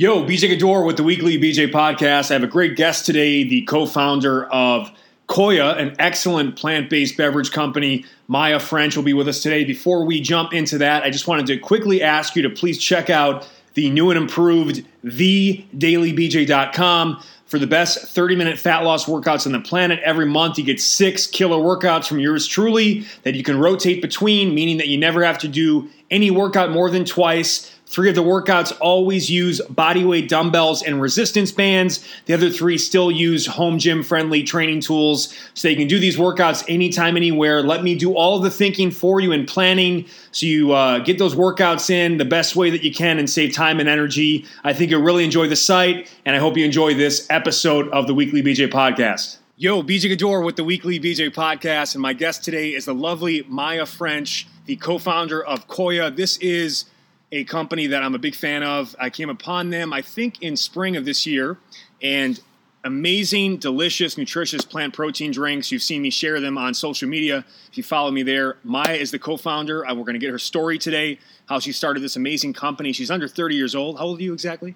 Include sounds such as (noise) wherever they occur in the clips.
Yo, BJ Gaddour with the weekly BJ podcast. I have a great guest today, the co founder of Koia, an excellent plant based beverage company. Maya French will be with us today. Before we jump into that, I just wanted to quickly ask you to please check out the new and improved thedailybj.com for the best 30 minute fat loss workouts on the planet. Every month, you get six killer workouts from yours truly that you can rotate between, meaning that you never have to do any workout more than twice. Three of the workouts always use bodyweight dumbbells and resistance bands. The other three still use home gym friendly training tools so you can do these workouts anytime, anywhere. Let me do all the thinking for you and planning so you uh, get those workouts in the best way that you can and save time and energy. I think you'll really enjoy the site, and I hope you enjoy this episode of the Weekly BJ Podcast. Yo, BJ Gaddour with the Weekly BJ Podcast, and my guest today is the lovely Maya French, the co founder of Koia. This is a company that I'm a big fan of. I came upon them, I think, in spring of this year, and amazing, delicious, nutritious plant protein drinks. You've seen me share them on social media. If you follow me there, Maya is the co-founder. Uh, we're going to get her story today, how she started this amazing company. She's under 30 years old. How old are you exactly?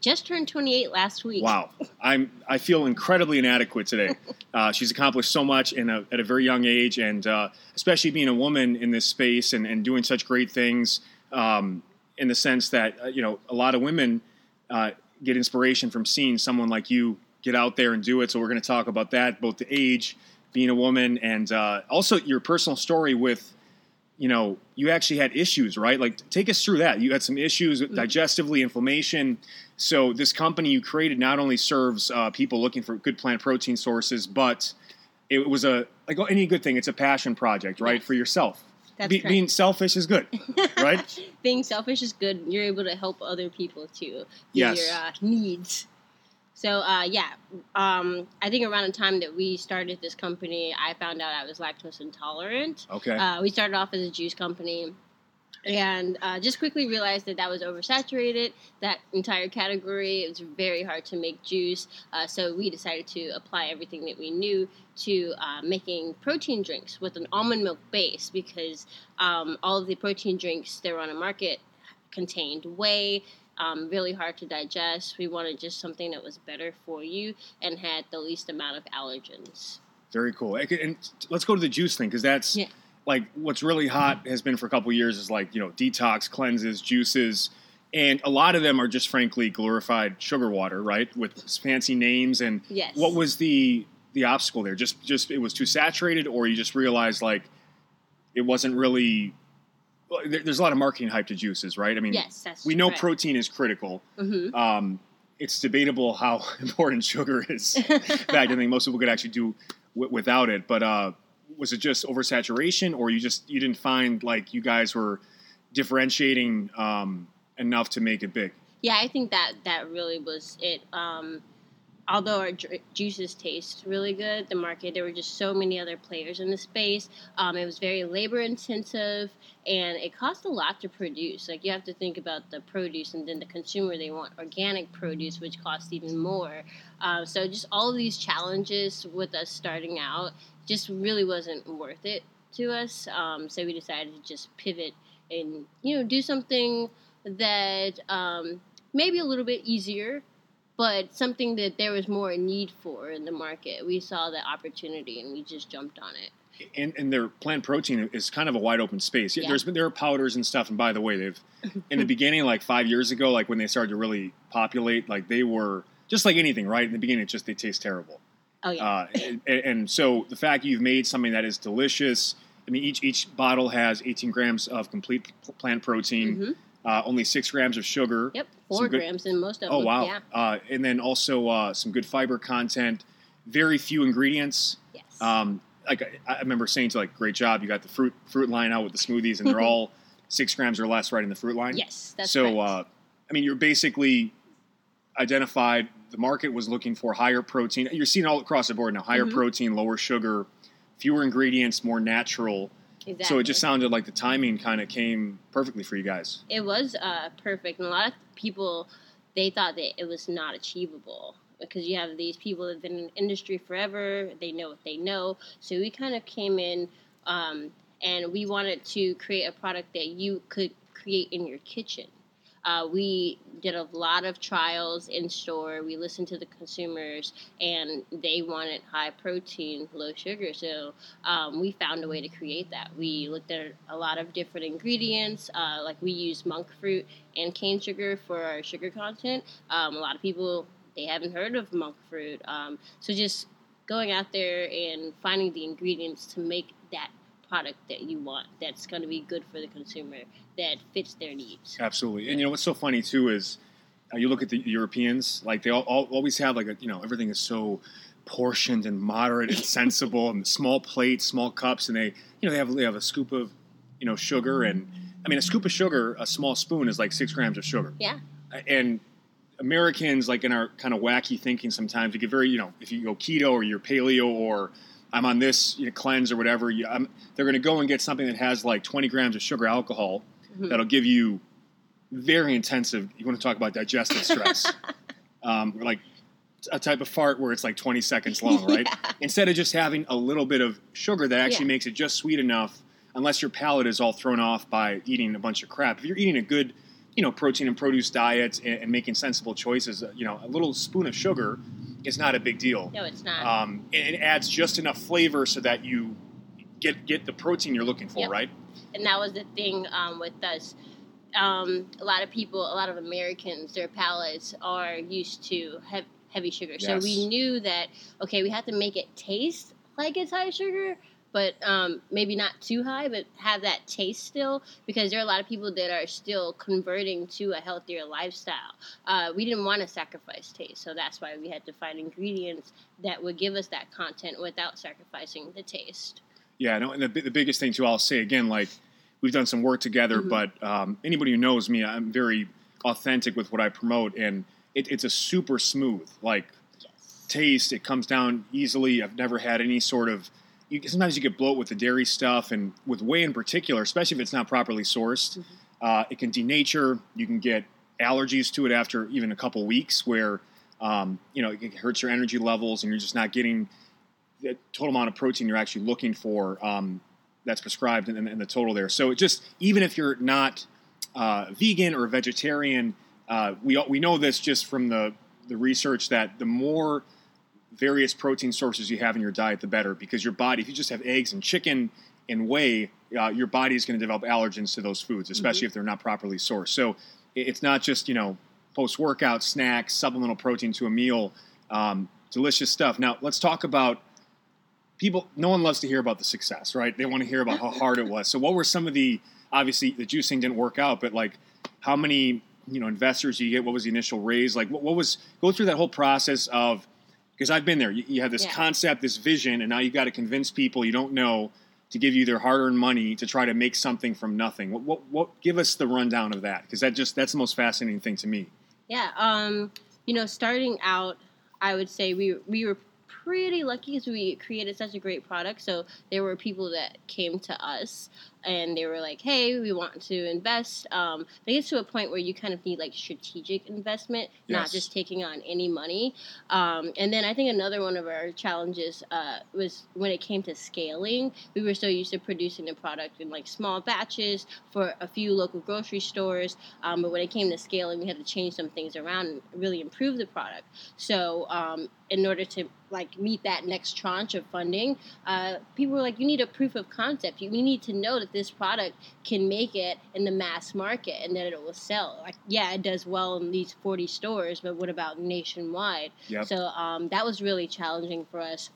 Just turned 28 last week. Wow, I'm I feel incredibly inadequate today. (laughs) Uh, she's accomplished so much in a, at a very young age, and uh, especially being a woman in this space and, and doing such great things. Um, in the sense that uh, you know a lot of women uh, get inspiration from seeing someone like you get out there and do it. So we're going to talk about that, both the age, being a woman, and uh, also your personal story with, you know, you actually had issues, right? Like, take us through that. You had some issues with digestively, inflammation. So this company you created not only serves uh, people looking for good plant protein sources, but it was a like any good thing. It's a passion project, right, Yes. for yourself. Be- being selfish is good, (laughs) right? Being selfish is good. You're able to help other people too. Yes. Your uh, needs. So uh, yeah, um, I think around the time that we started this company, I found out I was lactose intolerant. Okay. Uh, we started off as a juice company, and uh, just quickly realized that that was oversaturated. That entire category it was very hard to make juice. Uh, so we decided to apply everything that we knew to uh, making protein drinks with an almond milk base because um, all of the protein drinks that were on the market contained whey. Um, really hard to digest. We wanted just something that was better for you and had the least amount of allergens. Very cool. And and let's go to the juice thing because that's Yeah. Like what's really hot has been for a couple of years is like you know detox cleanses, juices, and a lot of them are just frankly glorified sugar water, right, with fancy names. And Yes. what was the the obstacle there? Just just it was too saturated, or you just realized like it wasn't really. there- There's a lot of marketing hype to juices, right? I mean, Yes, we know correct. protein is critical. hmm Um, it's debatable how (laughs) important sugar is. (laughs) In fact, I think most people could actually do w- without it. But uh, was it just oversaturation, or you just you didn't find like you guys were differentiating um, enough to make it big? Yeah, I think that that really was it. Um, although our ju- juices taste really good, the market there were just so many other players in the space. Um, it was very labor intensive, and it cost a lot to produce. Like you have to think about the produce, and then the consumer they want organic produce, which costs even more. Um, so just all of these challenges with us starting out just really wasn't worth it to us. Um, so we decided to just pivot and you know do something that um, maybe a little bit easier, but something that there was more need for in the market. We saw the opportunity and we just jumped on it. And, and their plant protein is kind of a wide open space. Yeah. There's been there are powders and stuff. And by the way, they've in the (laughs) beginning, like five years ago, like when they started to really populate, like they were just like anything, right? In the beginning, it just they taste terrible. Oh yeah, Uh, and, and so the fact you've made something that is delicious. I mean, each each bottle has 18 grams of complete plant protein, Mhm. uh, only six grams of sugar. yep, four good- grams in most of Oh them. wow! Yeah, Uh, and then also uh, some good fiber content. Very few ingredients. yes. Um, like I, I remember saying to like, great job, you got the fruit fruit line out with the smoothies, and they're (laughs) all six grams or less right in the fruit line. yes, that's so, correct. uh, I mean, you're basically identified the market was looking for higher protein. You're seeing all across the board now: higher Mhm. protein, lower sugar, fewer ingredients, more natural. exactly. So it just sounded like the timing kind of came perfectly for you guys. it was uh, perfect, and a lot of people they thought that it was not achievable because you have these people that have been in the industry forever. They know what they know. So we kind of came in um, and we wanted to create a product that you could create in your kitchen. Uh, we did a lot of trials in store. We listened to the consumers, and they wanted high protein, low sugar. So um, we found a way to create that. We looked at a lot of different ingredients. Uh, like we use monk fruit and cane sugar for our sugar content. Um, a lot of people they haven't heard of monk fruit. Um, so just going out there and finding the ingredients to make that product that you want that's going to be good for the consumer that fits their needs. Absolutely. And you know what's so funny too is uh, you look at the Europeans, like they all, all, always have like a, you know everything is so portioned and moderate and (laughs) sensible and small plates, small cups, and they you know they have they have a scoop of you know sugar and I mean a scoop of sugar, a small spoon is like six grams of sugar. Yeah. And Americans, like in our kind of wacky thinking, sometimes we get very you know if you go keto or you're paleo or I'm on this you know, cleanse or whatever, you, they're going to go and get something that has like 20 grams of sugar alcohol mm-hmm. that'll give you very intensive. You want to talk about digestive stress, (laughs) um, like a type of fart where it's like 20 seconds long, (laughs) right? Yeah. Instead of just having a little bit of sugar that actually yeah. makes it just sweet enough, unless your palate is all thrown off by eating a bunch of crap. If you're eating a good, you know, protein and produce diet and, and making sensible choices, you know, a little spoon of sugar is not a big deal. No, it's not. Um, and it adds just enough flavor so that you get get the protein you're looking for, yep. right? And that was the thing um, with us um, a lot of people, a lot of Americans, their palates are used to have heavy sugar. Yes. So we knew that okay, we have to make it taste like it's high sugar, but um, maybe not too high, but have that taste still because there are a lot of people that are still converting to a healthier lifestyle. Uh, we didn't want to sacrifice taste, so that's why we had to find ingredients that would give us that content without sacrificing the taste. Yeah, no, and the, the biggest thing too, I'll say again, like we've done some work together. Mm-hmm. But um, anybody who knows me, I'm very authentic with what I promote, and it, it's a super smooth like yes. taste. It comes down easily. I've never had any sort of. You, sometimes you get bloat with the dairy stuff, and with whey in particular, especially if it's not properly sourced, mm-hmm. uh, it can denature. You can get allergies to it after even a couple weeks, where um, you know it hurts your energy levels, and you're just not getting the total amount of protein you're actually looking for. Um, that's prescribed in, in, the total there. So it just even if you're not uh, vegan or vegetarian, uh, we we know this just from the the research that the more various protein sources you have in your diet, the better. Because your body, if you just have eggs and chicken and whey, uh, your body is going to develop allergens to those foods, especially mm-hmm. if they're not properly sourced. So it's not just you know post workout snacks, supplemental protein to a meal, um, delicious stuff. Now let's talk about people no one loves to hear about the success right they want to hear about how hard it was so what were some of the obviously the juicing didn't work out but like how many you know investors you get what was the initial raise like what, what was go through that whole process of because i've been there you, you have this yeah. concept this vision and now you've got to convince people you don't know to give you their hard-earned money to try to make something from nothing what, what, what give us the rundown of that because that just that's the most fascinating thing to me yeah um you know starting out i would say we we were pretty lucky because we created such a great product. So there were people that came to us and they were like, "Hey, we want to invest." Um, it gets to a point where you kind of need like strategic investment, yes. not just taking on any money. Um, and then I think another one of our challenges uh, was when it came to scaling. We were so used to producing the product in like small batches for a few local grocery stores, um, but when it came to scaling, we had to change some things around and really improve the product. So um, in order to like meet that next tranche of funding, uh, people were like, "You need a proof of concept. You, we need to know that." This product can make it in the mass market and that it will sell. Like, yeah, it does well in these 40 stores, but what about nationwide? Yep. So um, that was really challenging for us.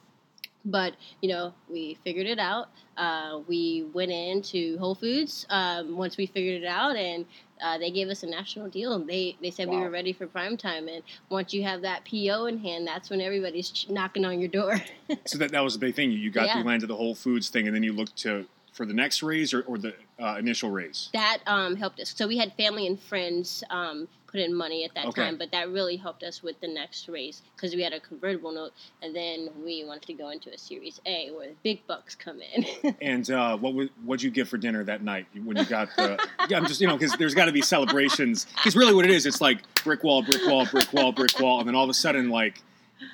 But you know, we figured it out. Uh, we went into Whole Foods um, once we figured it out, and uh, they gave us a national deal. They they said wow. we were ready for prime time, and once you have that PO in hand, that's when everybody's knocking on your door. (laughs) so that that was the big thing. You got yeah. the land to the Whole Foods thing, and then you looked to for the next raise or, or the uh, initial raise? That um, helped us. So we had family and friends um, put in money at that okay. time, but that really helped us with the next raise because we had a convertible note, and then we wanted to go into a Series A where the big bucks come in. (laughs) and uh, what would what'd you get for dinner that night when you got the? yeah, I'm just you know because there's got to be celebrations. Because really, what it is, it's like brick wall, brick wall, brick wall, brick wall, and then all of a sudden, like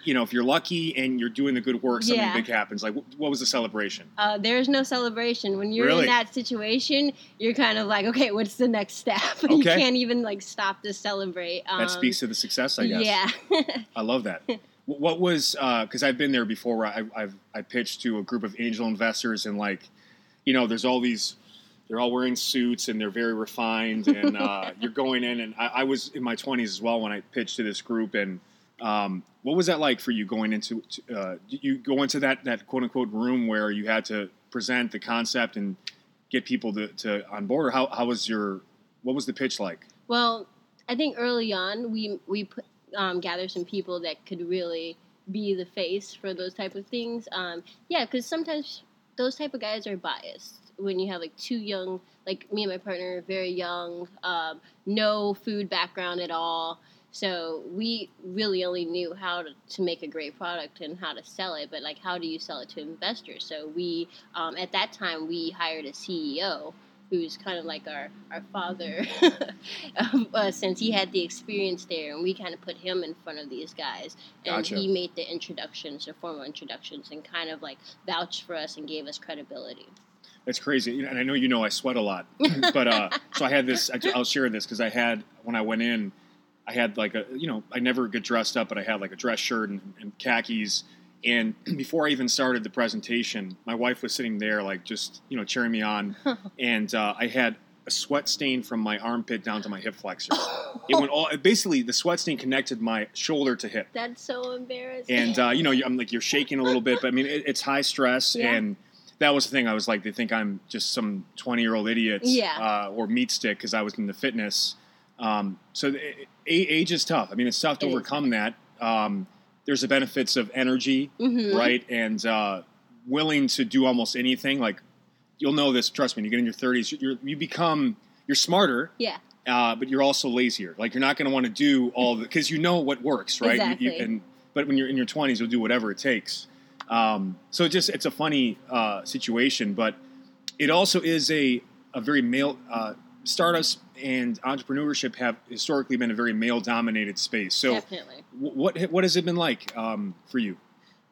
you know, if you're lucky and you're doing the good work, something Yeah. big happens. Like, what was the celebration? Uh, there's no celebration when you're Really? in that situation. You're kind of like, okay, what's the next step? (laughs) you can't even like stop to celebrate. Um, that speaks to the success, I guess. Yeah. (laughs) I love that. What was because I've been there before. Where I, I've I pitched to a group of angel investors and like, you know, there's all these. They're all wearing suits and they're very refined and (laughs) uh, you're going in and I, I was in my 20s as well when I pitched to this group and um, what was that like for you going into uh, you go into that that quote unquote room where you had to present the concept and get people to, to on board or how, how was your what was the pitch like Well, I think early on we we put, um, gathered some people that could really be the face for those type of things. Um, yeah, because sometimes those type of guys are biased when you have like two young, like me and my partner, very young, um, no food background at all. So we really only knew how to, to make a great product and how to sell it, but like how do you sell it to investors? So we um, at that time we hired a CEO who's kind of like our, our father (laughs) um, uh, since he had the experience there and we kind of put him in front of these guys and Gotcha. he made the introductions the formal introductions and kind of like vouched for us and gave us credibility That's crazy, and I know you know I sweat a lot, (laughs) but uh, so I had this. I- I'll share this because I had when I went in, I had like a you know I never get dressed up, but I had like a dress shirt and, and khakis. And (clears throat) before I even started the presentation, my wife was sitting there like just you know cheering me on, (laughs) and uh, I had a sweat stain from my armpit down to my hip flexor. (laughs) It went all basically the sweat stain connected my shoulder to hip that's so embarrassing and uh, you know I'm like you're shaking a little bit, but I mean it, it's high stress, Yeah. and that was the thing. I was like, they think I'm just some 20 year old idiot, Yeah. uh, or meat stick because I was in the fitness. Um, so age is tough. I mean, it's tough to It overcome that. Um, there's the benefits of energy, Mhm. right, and uh, willing to do almost anything. Like you'll know this. Trust me. When you get in your 30s, you're, you become you're smarter. yeah Uh, but you're also lazier. Like you're not going to want to do all the because you know what works, right? You- you- Exactly. and but when you're in your 20s, you'll do whatever it takes. Um, so it just it's a funny uh, situation, but it also is a a very male uh, startups and entrepreneurship have historically been a very male dominated space. So definitely what what has it been like um, for you?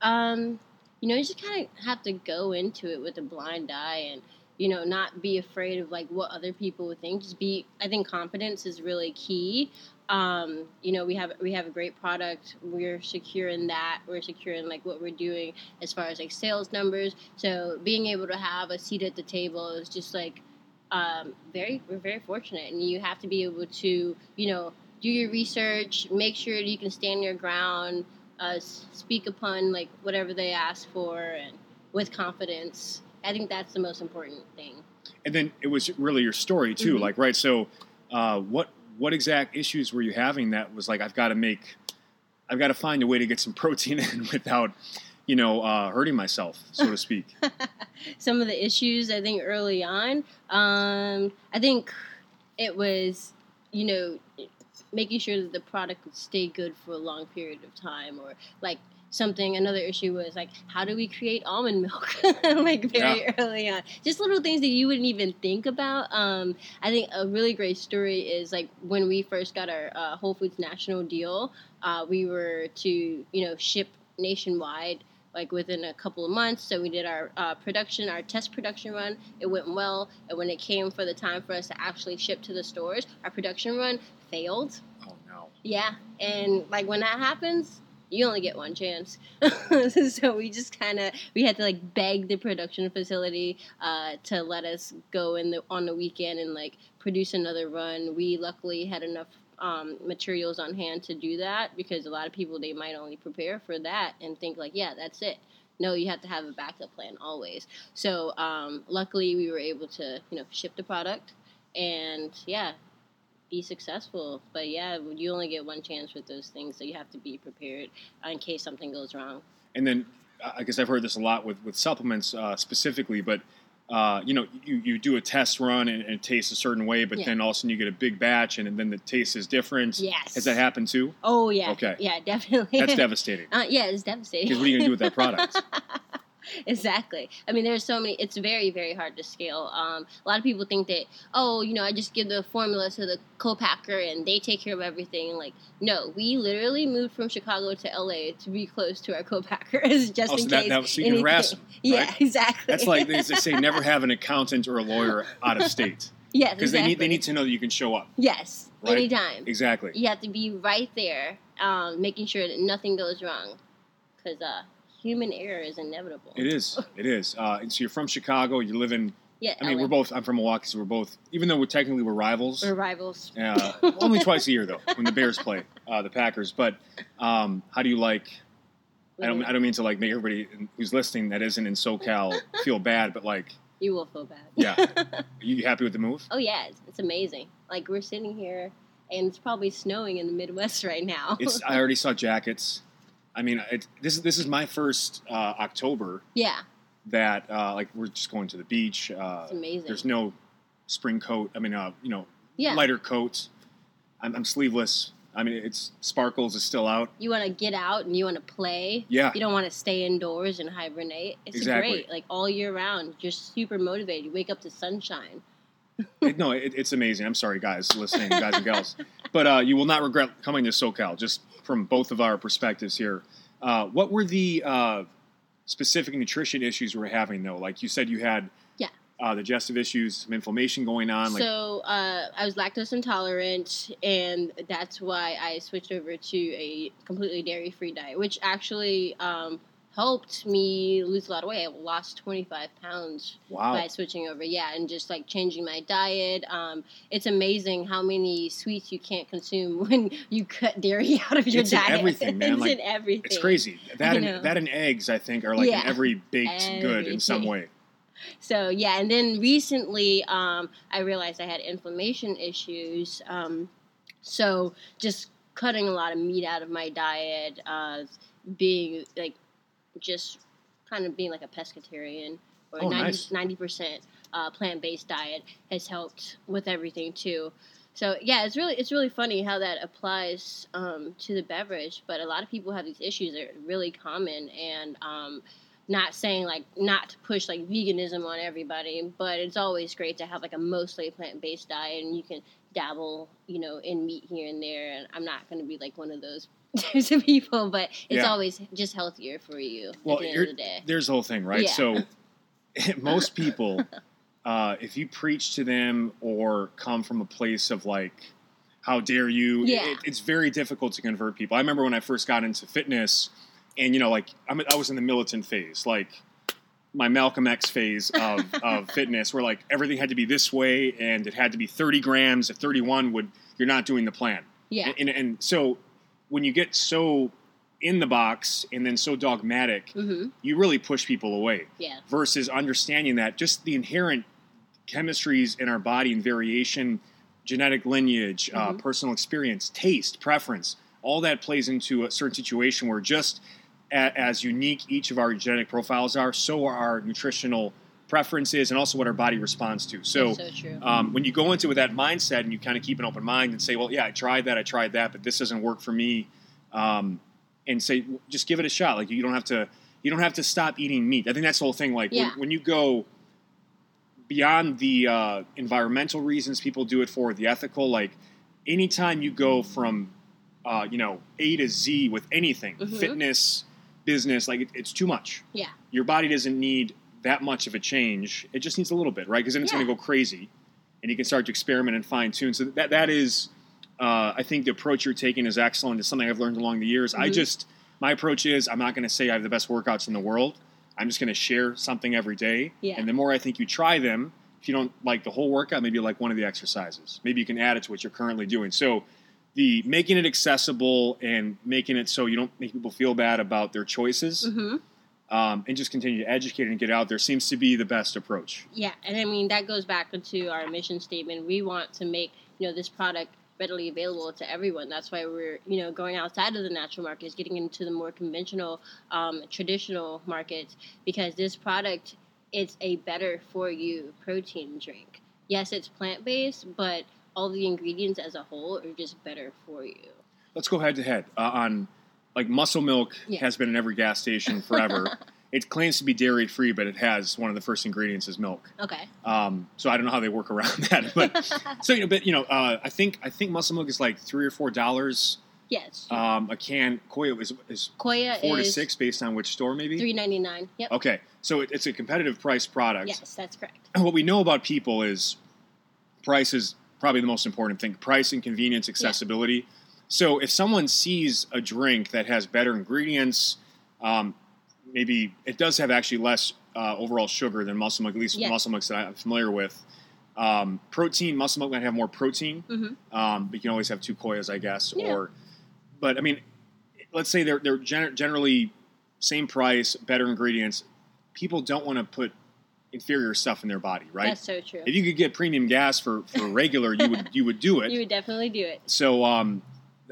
Um, you know, you just kind of have to go into it with a blind eye and, you know, not be afraid of like what other people would think. Just be, I think confidence is really key. Um, you know, we have we have a great product. We're secure in that. We're secure in like what we're doing as far as like sales numbers. So being able to have a seat at the table is just like um, very we're very fortunate, and you have to be able to you know do your research, make sure that you can stand your ground, uh, speak upon like whatever they ask for, and with confidence. I think that's the most important thing. And then it was really your story too, Mhm. like right. So uh, what what exact issues were you having that was like I've got to make I've got to find a way to get some (laughs) protein in without you know uh, hurting myself, so to speak. (laughs) Some of the issues I think early on, um, I think it was you know making sure that the product would stay good for a long period of time, or like something. Another issue was like how do we create almond milk (laughs) like very early on. Just little things that you wouldn't even think about. Um, I think a really great story is like when we first got our uh, Whole Foods national deal, uh, we were to you know ship nationwide like within a couple of months. So we did our uh, production, our test production run. It went well, and when it came for the time for us to actually ship to the stores, our production run failed. oh no. Yeah, and like when that happens, you only get one chance. (laughs) so we just kind of we had to like beg the production facility uh, to let us go in the on the weekend and like produce another run. We luckily had enough um, materials on hand to do that because a lot of people they might only prepare for that and think like yeah that's it. No, you have to have a backup plan always. So um, luckily we were able to you know ship the product and yeah be successful. But yeah, you only get one chance with those things, so you have to be prepared in case something goes wrong. And then I guess I've heard this a lot with with supplements uh, specifically, but. Uh, you know, you, you do a test run and, and it tastes a certain way, but Yeah. then all of a sudden you get a big batch and, then the taste is different. Yes. Has that happened too? Oh yeah. Okay. Yeah, definitely. That's (laughs) devastating. Uh, yeah, it's devastating. Because what are you going to do with that product? (laughs) (laughs) exactly. I mean, there's so many. It's very, very hard to scale. Um, a lot of people think that, oh, you know, I just give the formula to the co-packer and they take care of everything. Like, no, we literally moved from Chicago to LA to be close to our co-packers (laughs) just Oh, in so that, case. that was so you anything- harass (laughs) them. Yeah, exactly. That's like they say, never have an accountant or a lawyer out of state yes, because exactly. they need they need to know that you can show up. yes, Right? anytime. Exactly. You have to be right there, um, making sure that nothing goes wrong, because uh, human error is inevitable. It is. (laughs) It is. Uh, so you're from Chicago. You live in. Yeah, I mean, LA. we're both. I'm from Milwaukee, so we're both. Even though we're technically we're rivals. We're rivals. Uh, only twice a year though, when the Bears play uh, the Packers. But um, how do you like? I don't. I don't mean to like make everybody who's listening that isn't in SoCal feel bad, but like, You will feel bad. Yeah. (laughs) are you happy with the move? oh yeah, it's, it's amazing. Like we're sitting here, and it's probably snowing in the Midwest right now. It's. (laughs) I already saw jackets. I mean, it, this is this is my first uh, October yeah, that uh, like we're just going to the beach. Uh, it's amazing. there's no spring coat. I mean, uh, you know, yeah, lighter coats. I'm, I'm sleeveless. I mean, it's sparkles is still out. you want to get out and you want to play. Yeah, You don't want to stay indoors and hibernate. It's Exactly. great, like all year round. You're super motivated. You wake up to sunshine. (laughs) It- no, it, it's amazing. I'm sorry, guys, listening, guys and gals, (laughs) but uh, you will not regret coming to SoCal. Just from both of our perspectives here, uh, what were the uh, specific nutrition issues were having though? Like you said, you had Yeah. uh, digestive issues, some inflammation going on. Like, so uh, I was lactose intolerant, and that's why I switched over to a completely dairy-free diet, which actually um, helped me lose a lot of weight. I lost 25 pounds wow, by switching over. Yeah, and just like changing my diet. Um, it's amazing how many sweets you can't consume (laughs) when you cut dairy (laughs) out of your It's in diet. everything, man. it's Like, in everything. it's crazy. That and, know. that and eggs, I think, are like Yeah. in every baked good in some way. So yeah, and then recently um, I realized I had inflammation issues. Um, so just cutting a lot of meat out of my diet, uh, being like just kind of being like a pescatarian or Oh, nice. 90 percent uh, plant based diet has helped with everything too. So yeah, it's really it's really funny how that applies um, to the beverage. But a lot of people have these issues that are really common, and um, not saying like not to push like veganism on everybody, but it's always great to have like a mostly plant based diet, and you can dabble, you know, in meat here and there. And I'm not going to be like one of those (laughs) of people, but it's Yeah. always just healthier for you Well, at the end you're- of the day. there's the whole thing, right? Yeah. So (laughs) most (laughs) people, uh, if you preach to them or come from a place of like, how dare you? Yeah. It, it's very difficult to convert people. I remember when I first got into fitness, and you know, like I'm, I was in the militant phase, like my Malcolm X phase of, of fitness, where like everything had to be this way, and it had to be 30 grams. If 31 would, you're not doing the plan. Yeah, And, and, and so when you get so in the box and then so dogmatic, hmm you really push people away yeah, versus understanding that just the inherent chemistries in our body and variation, genetic lineage, uh, Mhm. personal experience, taste, preference, all that plays into a certain situation where just a, as unique each of our genetic profiles are, so are our nutritional preferences and also what our body responds to. So, so true. um, when you go into with that mindset and you kind of keep an open mind and say, well, yeah, I tried that, I tried that, but this doesn't work for me, um, and say, just give it a shot. Like you don't have to, you don't have to stop eating meat. I think that's the whole thing. Like Yeah. when, when you go beyond the uh, environmental reasons people do it for, the ethical, like anytime you go from, uh, you know, A to Z with anything, Mhm. fitness, business, like it, it's too much. Yeah. Your body doesn't need that much of a change. It just needs a little bit, right? Because then it's Yeah. going to go crazy, and you can start to experiment and fine tune. So that that is, uh, I think the approach you're taking is excellent. It's something I've learned along the years. I Mhm. just my approach is I'm not going to say I have the best workouts in the world. I'm just going to share something every day, Yeah. and the more I think you try them, if you don't like the whole workout, maybe you like one of the exercises. Maybe you can add it to what you're currently doing. So the making it accessible and making it so you don't make people feel bad about their choices hmm um, and just continue to educate and get out there seems to be the best approach. Yeah, and I mean that goes back into our mission statement. We want to make you know this product readily available to everyone. That's why we're you know going outside of the natural markets, getting into the more conventional, um, traditional markets because this product it's a better for you protein drink. Yes, it's plant based, but all the ingredients as a whole are just better for you. Let's go head to head on like muscle milk Yeah. has been in every gas station (laughs) forever. it claims to be dairy free, but it has one of the first ingredients is milk. Okay. Um, so I don't know how they work around (laughs) that, but (laughs) so you know, but you know, uh, I think I think muscle milk is like three or four dollars. yes. Um, a can Koia is, is Koia four to six based on which store maybe. three ninety nine. Yep. Okay, so it, it's a competitive price product. Yes, that's correct. And what we know about people is price is probably the most important thing. Price and convenience, accessibility. So if someone sees a drink that has better ingredients, um, maybe it does have actually less uh, overall sugar than muscle milk, at least Yeah. muscle milks that I'm familiar with. Um, protein, muscle milk might have more protein, hmm um, but you can always have two koias, I guess. Yeah. Or, but I mean, let's say they're they're gener- generally same price, better ingredients. People don't want to put inferior stuff in their body, right? That's so true. if you could get premium gas for, for regular, you would you would do (laughs) it. You would definitely do it. so um,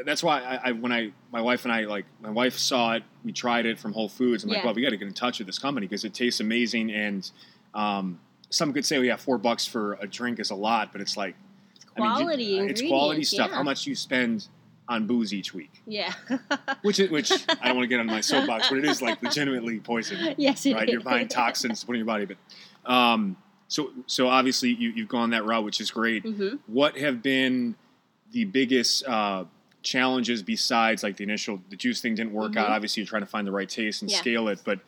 that's why I, I when I my wife and I like my wife saw it, we tried it from Whole Foods. I'm like, well, we got to get in touch with this company because it tastes amazing. And um, some could say, well, yeah, four bucks for a drink is a lot, but it's like It's I mean, quality it's quality stuff. Yeah. How much you spend on booze each week? Yeah. (laughs) Which which I don't want to get on my soapbox, but it is like legitimately poison (laughs) yes, it right? You're buying toxins to put in your body. But um, so so obviously you, you've gone that route, which is great. Mhm. What have been the biggest uh, challenges besides like the initial the juice thing didn't work out? Mhm. Obviously, you're trying to find the right taste and Yeah. scale it. But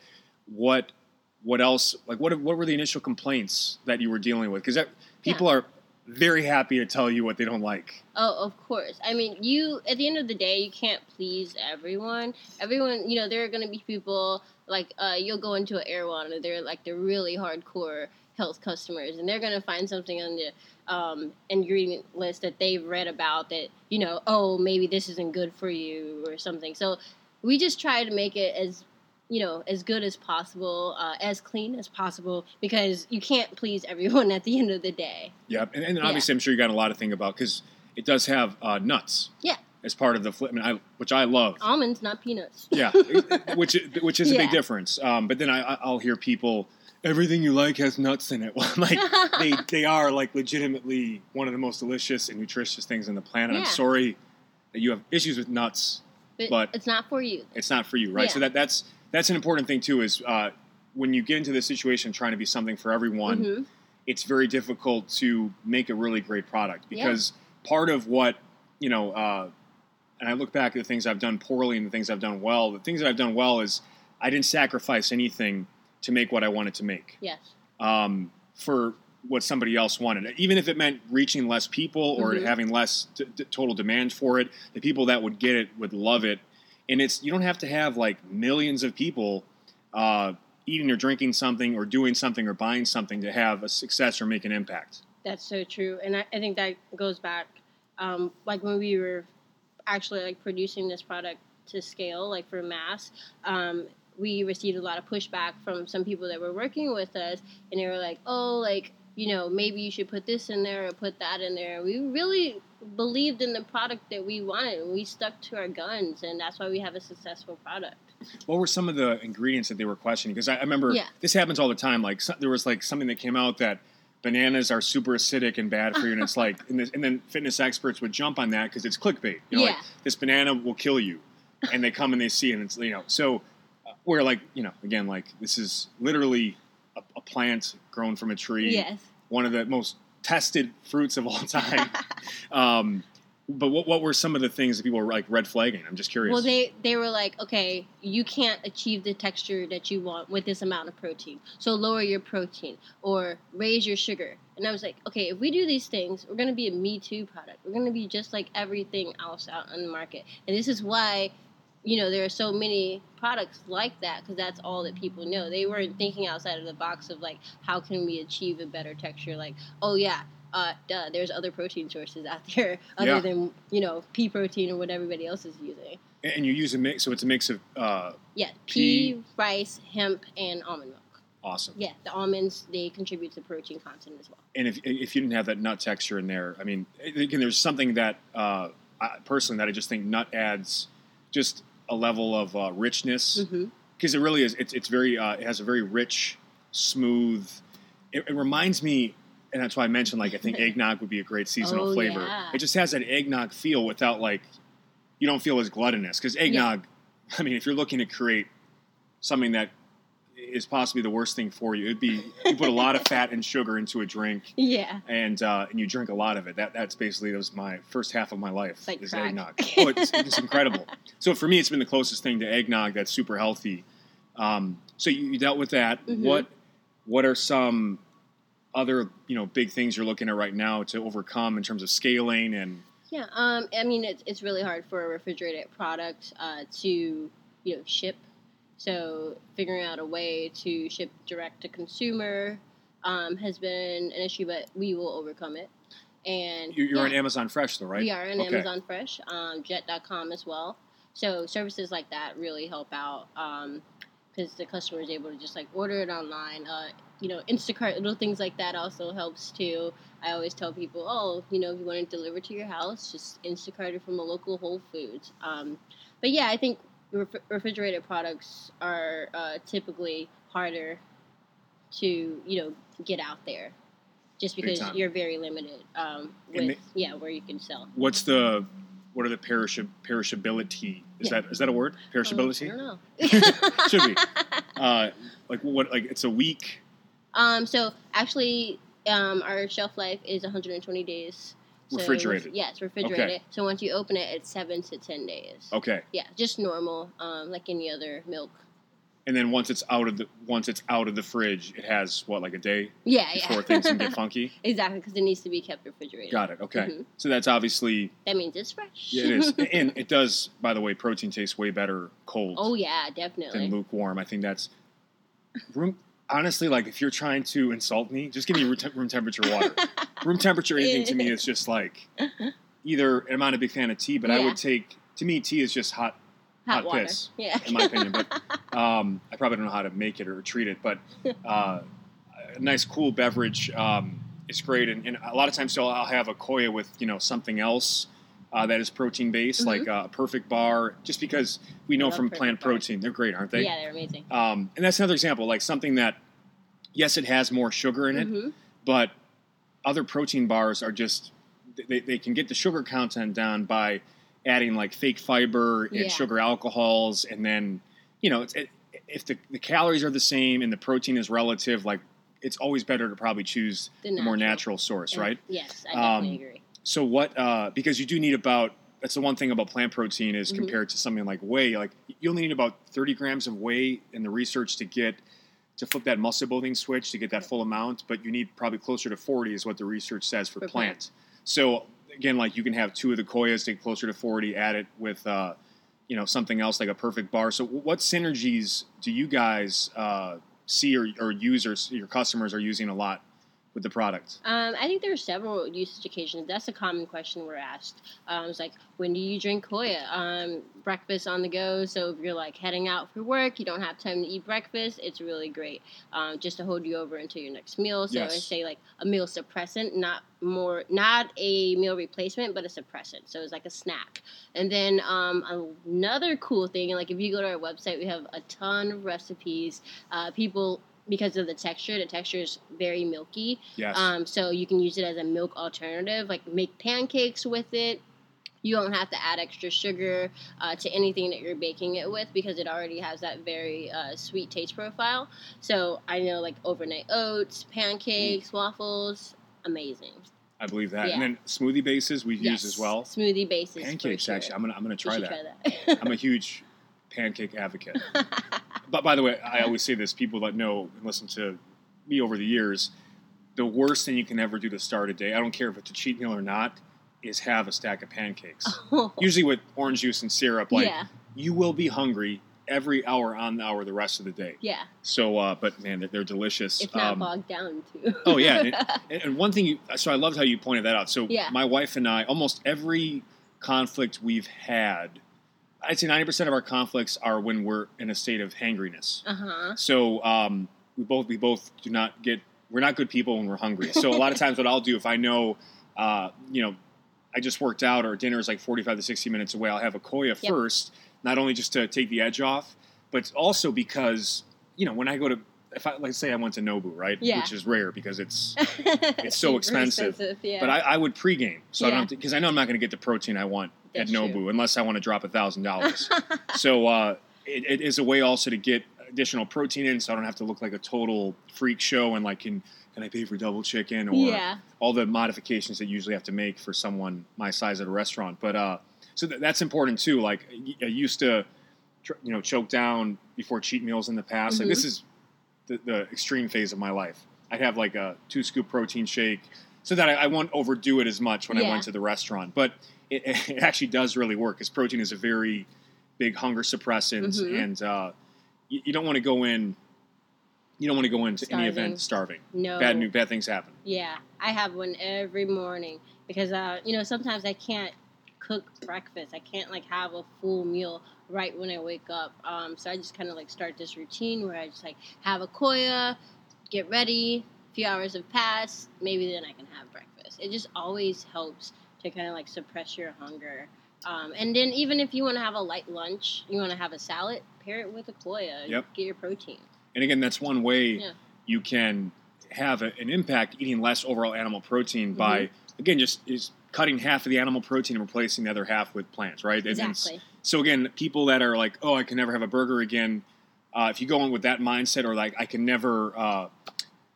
what what else? Like what what were the initial complaints that you were dealing with? Because people are very happy to tell you what they don't like. Oh, of course. I mean, you at the end of the day, you can't please everyone. Everyone, you know, there are going to be people like uh, you'll go into an Erewhon and they're like the really hardcore health customers, and they're going to find something on the um, ingredient list that they've read about that you know, oh, maybe this isn't good for you or something. So we just try to make it as you know as good as possible, uh, as clean as possible, because you can't please everyone (laughs) at the end of the day. Yep, and, and Yeah. obviously I'm sure you got a lot of thing about because it does have uh, nuts. Yeah. As part of the flip, I mean, I, which I love. Almonds, not peanuts. Yeah, (laughs) which which is a big difference. Um, but then I, I- I'll hear people, everything you like has nuts in it. (laughs) Well, like (laughs) they they are like legitimately one of the most delicious and nutritious things on the planet. I'm sorry that you have issues with nuts. but, but- it's not for you. It's not for you, right? Yeah. So that that's that's an important thing too. Is uh, when you get into this situation trying to be something for everyone, Mhm. it's very difficult to make a really great product Yeah. because part of what you know uh, and i look back at the things i've done poorly and the things i've done well the things that i've done well is i didn't sacrifice anything to make what i wanted to make Yes. um, for what somebody else wanted even if it meant reaching less people or Mhm. having less t- t- total demand for it the people that would get it would love it and it's you don't have to have like millions of people uh, eating or drinking something or doing something or buying something to have a success or make an impact That's so true, and I, I think that goes back, um, like when we were actually like producing this product to scale, like for mass. Um, we received a lot of pushback from some people that were working with us, and they were like, "Oh, like you know, maybe you should put this in there or put that in there." We really believed in the product that we wanted, and we stuck to our guns, and that's why we have a successful product. what were some of the ingredients that they were questioning? Because I, I remember Yeah. this happens all the time. Like so, there was like something that came out that bananas are super acidic and bad for you, and it's (laughs) like, and, this, and then fitness experts would jump on that because it's clickbait. You know, like Yeah. this banana will kill you, and they come and they see, it and it's you know, so we're like, you know, again, like this is literally a, a plant grown from a tree, Yes. one of the most tested fruits of all time. (laughs) um, but what, what were some of the things that people were like red flagging? I'm just curious. Well, they they were like, okay, you can't achieve the texture that you want with this amount of protein, so lower your protein or raise your sugar. And I was like, okay, if we do these things, we're gonna be a Me Too product. We're gonna be just like everything else out on the market. And this is why, you know, there are so many products like that because that's all that people know. They weren't thinking outside of the box of like, how can we achieve a better texture? Like, oh yeah. Uh, duh, there's other protein sources out (laughs) there other Yeah. than you know pea protein or what everybody else is using. And- you use a mix, so it's a mix of uh, Yeah, Pea- pea, rice, hemp, and almond milk. awesome. Yeah, the almonds they contribute to protein content as well. And if if you didn't have that nut texture in there, I mean, again, there's something that uh, I, personally that I just think nut adds just a level of uh, richness Mm-hmm. because it really is. It's it's very uh, it has a very rich, smooth. It, it reminds me, and that's why I mentioned like I think (laughs) eggnog would be a great seasonal Oh, flavor. yeah. It just has that eggnog feel without like you don't feel as gluttonous because eggnog. I mean, if you're looking to create something that is possibly the worst thing for you. It'd be you put a lot of fat and sugar into a drink, (laughs) Yeah. and uh, and you drink a lot of it. That that's basically that was my first half of my life like is crack. eggnog. (laughs) Oh, it's, it's incredible. So for me, it's been the closest thing to eggnog that's super healthy. Um, so you, you dealt with that. Mhm. What what are some other you know big things you're looking at right now to overcome in terms of scaling and Yeah, um, I mean it's it's really hard for a refrigerated product uh, to you know ship. So figuring out a way to ship direct to consumer um, has been an issue, but we will overcome it. And you- you're yeah, on Amazon Fresh though, right? We are on Okay. Amazon Fresh, um, Jet.com as well. So services like that really help out because the customer is able to just like order it online. Uh, you know, Instacart, little things like that also helps too. I always tell people, oh, you know, if you want to deliver to your house, just Instacart it from a local Whole Foods. Um, but yeah, I think ref- refrigerated products are uh, typically harder to you know get out there, just because you're very limited um, with yeah where you can sell. What's the what are the perish perishability? Is Yeah. that is that a word? Perishability? I don't know. (laughs) Should be. (laughs) Uh, like what? Like it's a week. Um, so actually, um, our shelf life is 120 days. So Refrigerated. Yeah, it's refrigerated. So once you open it, it's seven to ten days. Okay, Yeah, just normal, um, like any other milk. and then once it's out of the once it's out of the fridge, it has what like a day Yeah, yeah. before things can get (laughs) funky. exactly, because it needs to be kept refrigerated. Got it. Okay, Mhm. so that's obviously That means it's fresh. yeah, it is, (laughs) and it does. By the way, protein tastes way better cold oh yeah, definitely. than lukewarm. I think that's room. Honestly, like if you're trying to insult me, just give me room, te- room temperature water. (laughs) room temperature anything to me is just like (laughs) either. I'm not a big fan of tea, but I would take. To me, tea is just hot Hot, hot piss, Yeah. in my opinion. But (laughs) um, I probably don't know how to make it or treat it. But uh, a nice cool beverage um, is great, and, and a lot of times, so I'll have a koia with you know something else. Uh, that is protein based, Mhm. like uh, a perfect bar, just because we know from plant Bars. protein, they're great, aren't they? yeah, they're amazing. Um, and that's another example, like something that, yes, it has more sugar in it, Mhm. but other protein bars are just they, they can get the sugar content down by adding like fake fiber and Yeah. sugar alcohols and then you know it's, it, if the, the calories are the same and the protein is relative like it's always better to probably choose The the more natural. natural source And- right Yes, I definitely Um, agree. So what uh, because you do need about that's the one thing about plant protein is Mhm. compared to something like whey like you only need about 30 grams of whey in the research to get to flip that muscle building switch to get that full amount but you need probably closer to 40 is what the research says for, For plant. plant. so again like you can have two of the koias take closer to 40 add it with uh, you know something else like a perfect bar so what synergies do you guys uh, see or, or users your customers are using a lot with the product Um, I think there are several usage occasions. That's a common question we're asked. Um, it's like, when do you drink Koia? Um, breakfast on the go. So if you're like heading out for work, you don't have time to eat breakfast. It's really great um, just to hold you over until your next meal. So I say like a meal suppressant, not more, not a meal replacement, but a suppressant. So it's like a snack. And then um, another cool thing, like if you go to our website, we have a ton of recipes. Uh, people because of the texture, the texture is very milky. yes Um, so you can use it as a milk alternative, like make pancakes with it. You don't have to add extra sugar uh, to anything that you're baking it with because it already has that very uh, sweet taste profile. So I know like overnight oats, pancakes, waffles, amazing. I believe that. Yeah. And then smoothie bases we use as well. Smoothie bases. Pancakes, sure. actually. I'm gonna I'm gonna try that. Try that. I'm a (laughs) huge pancake advocate. (laughs) but by the way, I always say this: people that know and listen to me over the years, the worst thing you can ever do to start a day, I don't care if it's a cheat meal or not, is have a stack of pancakes. (laughs) Usually with orange juice and syrup, like yeah, you will be hungry every hour on the hour the rest of the day. yeah. So, uh, but man, they're, they're delicious. If not Um, bogged down too. Oh yeah, and, (laughs) and- and one thing you so I loved how you pointed that out. So Yeah. my wife and I, almost every conflict we've had, I'd say ninety percent of our conflicts are when we're in a state of hangriness. uh huh. So um, we both we both do not get we're not good people when we're hungry. So a lot of (laughs) times what I'll do if I know, uh, you know, I just worked out or dinner is like forty five to sixty minutes away, I'll have a koia Yep. first, not only just to take the edge off, but also because you know when I go to if I like say I went to Nobu right, Yeah. which is rare because it's (laughs) it's so expensive. Yeah. but I, I would pregame, so I don't because I know I'm not going to get the protein I want That's at Nobu true. unless I want to drop a thousand dollars. (laughs) So uh, it, it is a way also to get additional protein in, so I don't have to look like a total freak show and like can can I pay for double chicken or yeah. all the modifications that you usually have to make for someone my size at a restaurant. But uh, so th- that's important too. Like I used to, tr- you know, choke down before cheat meals in the past. Like Mhm. this is the, the extreme phase of my life. I'd have like a two scoop protein shake so that I, I won't overdo it as much when I went to the restaurant. But it, (laughs) it actually does really work because protein is a very big hunger suppressant, Mhm. and uh, you, you don't want to go in. You don't want to go into any event starving. No. Bad new bad things happen. Yeah, I have one every morning because uh, you know sometimes I can't cook breakfast. I can't like have a full meal right when I wake up. Um, so I just kind of like start this routine where I just like have a koia, get ready. A few hours have passed. Maybe then I can have breakfast. It just always helps to kind of like suppress your hunger. Um, and then even if you want to have a light lunch, you want to have a salad, pair it with a koia. Yep. Get your protein. And again, that's one way Yeah. you can have a, an impact eating less overall animal protein by Mm-hmm. again just is cutting half of the animal protein and replacing the other half with plants, right? Exactly. so again, people that are like, "Oh, I can never have a burger again," uh, if you go in with that mindset, or like, "I can never," uh,